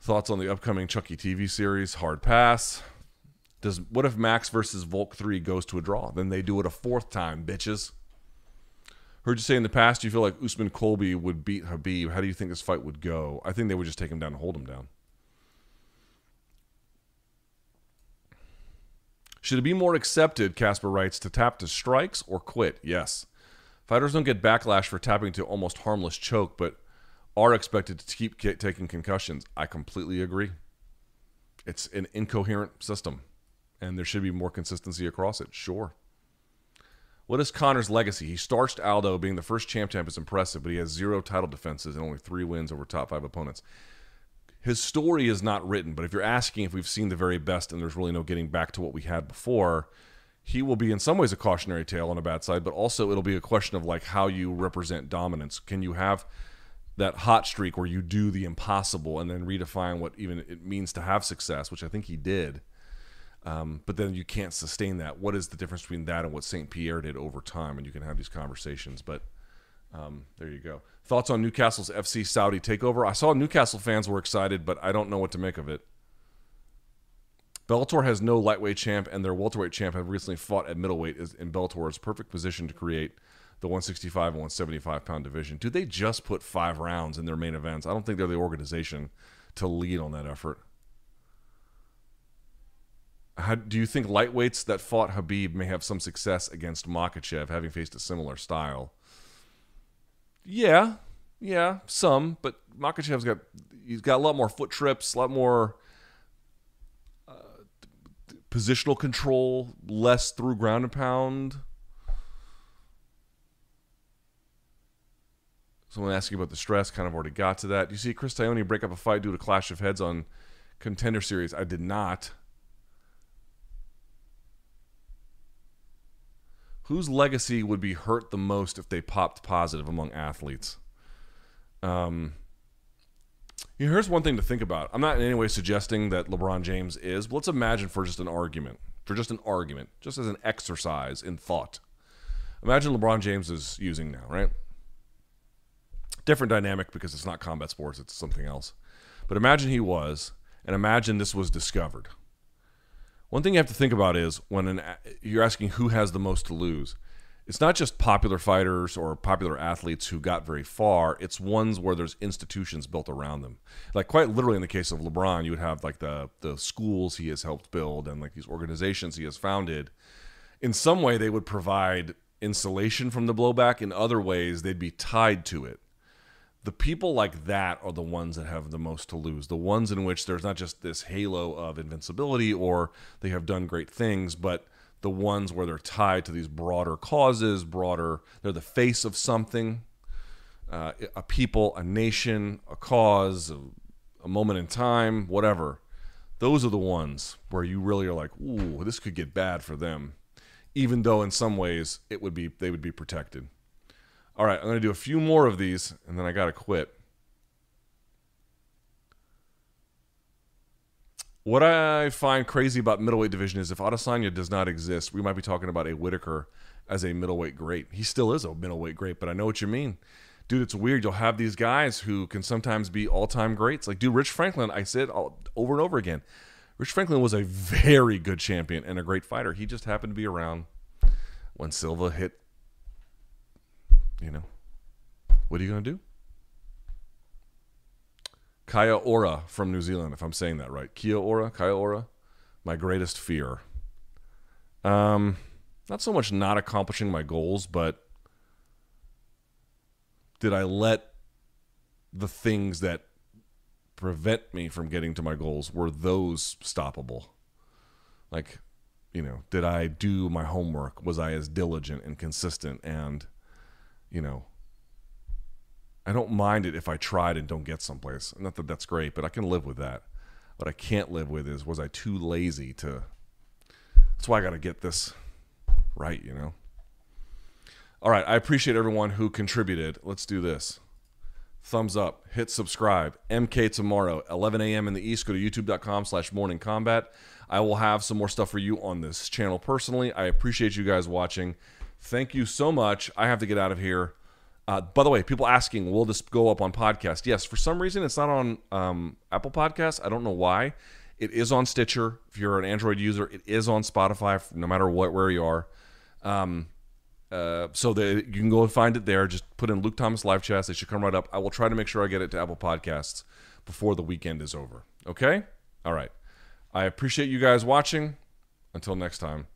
Thoughts on the upcoming Chucky TV series? Hard pass. Does what if Max versus Volk three goes to a draw? Then they do it a fourth time, bitches. Heard you say in the past you feel like Usman Colby would beat Khabib. How do you think this fight would go? I think they would just take him down and hold him down. Should it be more accepted, Casper writes, to tap to strikes or quit? Yes. Fighters don't get backlash for tapping to almost harmless choke, but are expected to keep taking concussions. I completely agree. It's an incoherent system, and there should be more consistency across it. Sure. What is Conor's legacy? He starched Aldo, being the first champ champ is impressive, but he has zero title defenses and only three wins over top five opponents his story is not written, but if you're asking if we've seen the very best and there's really no getting back to what we had before, he will be in some ways a cautionary tale on a bad side, but also it'll be a question of like how you represent dominance. Can you have that hot streak where you do the impossible and then redefine what even it means to have success, which I think he did. Um, but then you can't sustain that. What is the difference between that and what St. Pierre did over time? And you can have these conversations. But um, there you go. Thoughts on Newcastle's FC Saudi takeover? I saw Newcastle fans were excited, but I don't know what to make of it. Bellator has no lightweight champ, and their welterweight champ have recently fought at middleweight Is in Bellator's perfect position to create the 165 and 175 pound division. Do they just put five rounds in their main events? I don't think they're the organization to lead on that effort. How, do you think lightweights that fought Khabib may have some success against Makhachev, having faced a similar style? Yeah, yeah, some, but Makhachev's got he's got a lot more foot trips, a lot more uh, positional control, less through ground and pound. Someone asking about the stress, kind of already got to that. You see Chris Tognoni break up a fight due to clash of heads on Contender Series. I did not. whose legacy would be hurt the most if they popped positive among athletes? Um, here's one thing to think about. I'm not in any way suggesting that LeBron James is, but let's imagine for just an argument, for just an argument, just as an exercise in thought. Imagine LeBron James is using now, right? Different dynamic because it's not combat sports, it's something else. But imagine he was, and imagine this was discovered. One thing you have to think about is when an, you're asking who has the most to lose. It's not just popular fighters or popular athletes who got very far. It's ones where there's institutions built around them. Like quite literally in the case of LeBron, you would have like the the schools he has helped build and like these organizations he has founded. In some way, they would provide insulation from the blowback. In other ways, they'd be tied to it the people like that are the ones that have the most to lose. The ones in which there's not just this halo of invincibility or they have done great things, but the ones where they're tied to these broader causes, broader, they're the face of something, uh, a people, a nation, a cause, a, a moment in time, whatever. Those are the ones where you really are like, ooh, this could get bad for them, even though in some ways it would be they would be protected. All right, I'm going to do a few more of these, and then I got to quit. What I find crazy about middleweight division is if Adesanya does not exist, we might be talking about a Whittaker as a middleweight great. He still is a middleweight great, but I know what you mean. dude, it's weird. You'll have these guys who can sometimes be all time greats. Like, dude, Rich Franklin, I said all, over and over again. Rich Franklin was a very good champion and a great fighter. He just happened to be around when Silva hit, you know, what are you going to do? Kaya Ora from New Zealand, if I'm saying that right. Kia Ora, Kaya Ora, my greatest fear. Um, not so much not accomplishing my goals, but did I let the things that prevent me from getting to my goals were those stoppable? Like, you know, did I do my homework? Was I as diligent and consistent and, you know, I don't mind it if I tried and don't get someplace. Not that that's great, but I can live with that. What I can't live with is was I too lazy to. That's why I got to get this right, you know? All right. I appreciate everyone who contributed. Let's do this. Thumbs up, hit subscribe. MK tomorrow, 11 a.m. in the East. Go to youtube.com slash morning kombat. I will have some more stuff for you on this channel personally. I appreciate you guys watching. Thank you so much. I have to get out of here. Uh, by the way, people asking, will this go up on podcast? Yes, for some reason it's not on um, Apple Podcasts. I don't know why. It is on Stitcher. If you're an Android user, it is on Spotify. No matter what, where you are. Um, uh, so that you can go find it there. Just put in Luke Thomas live chats. They should come right up. I will try to make sure I get it to Apple Podcasts before the weekend is over. Okay. All right. I appreciate you guys watching. Until next time.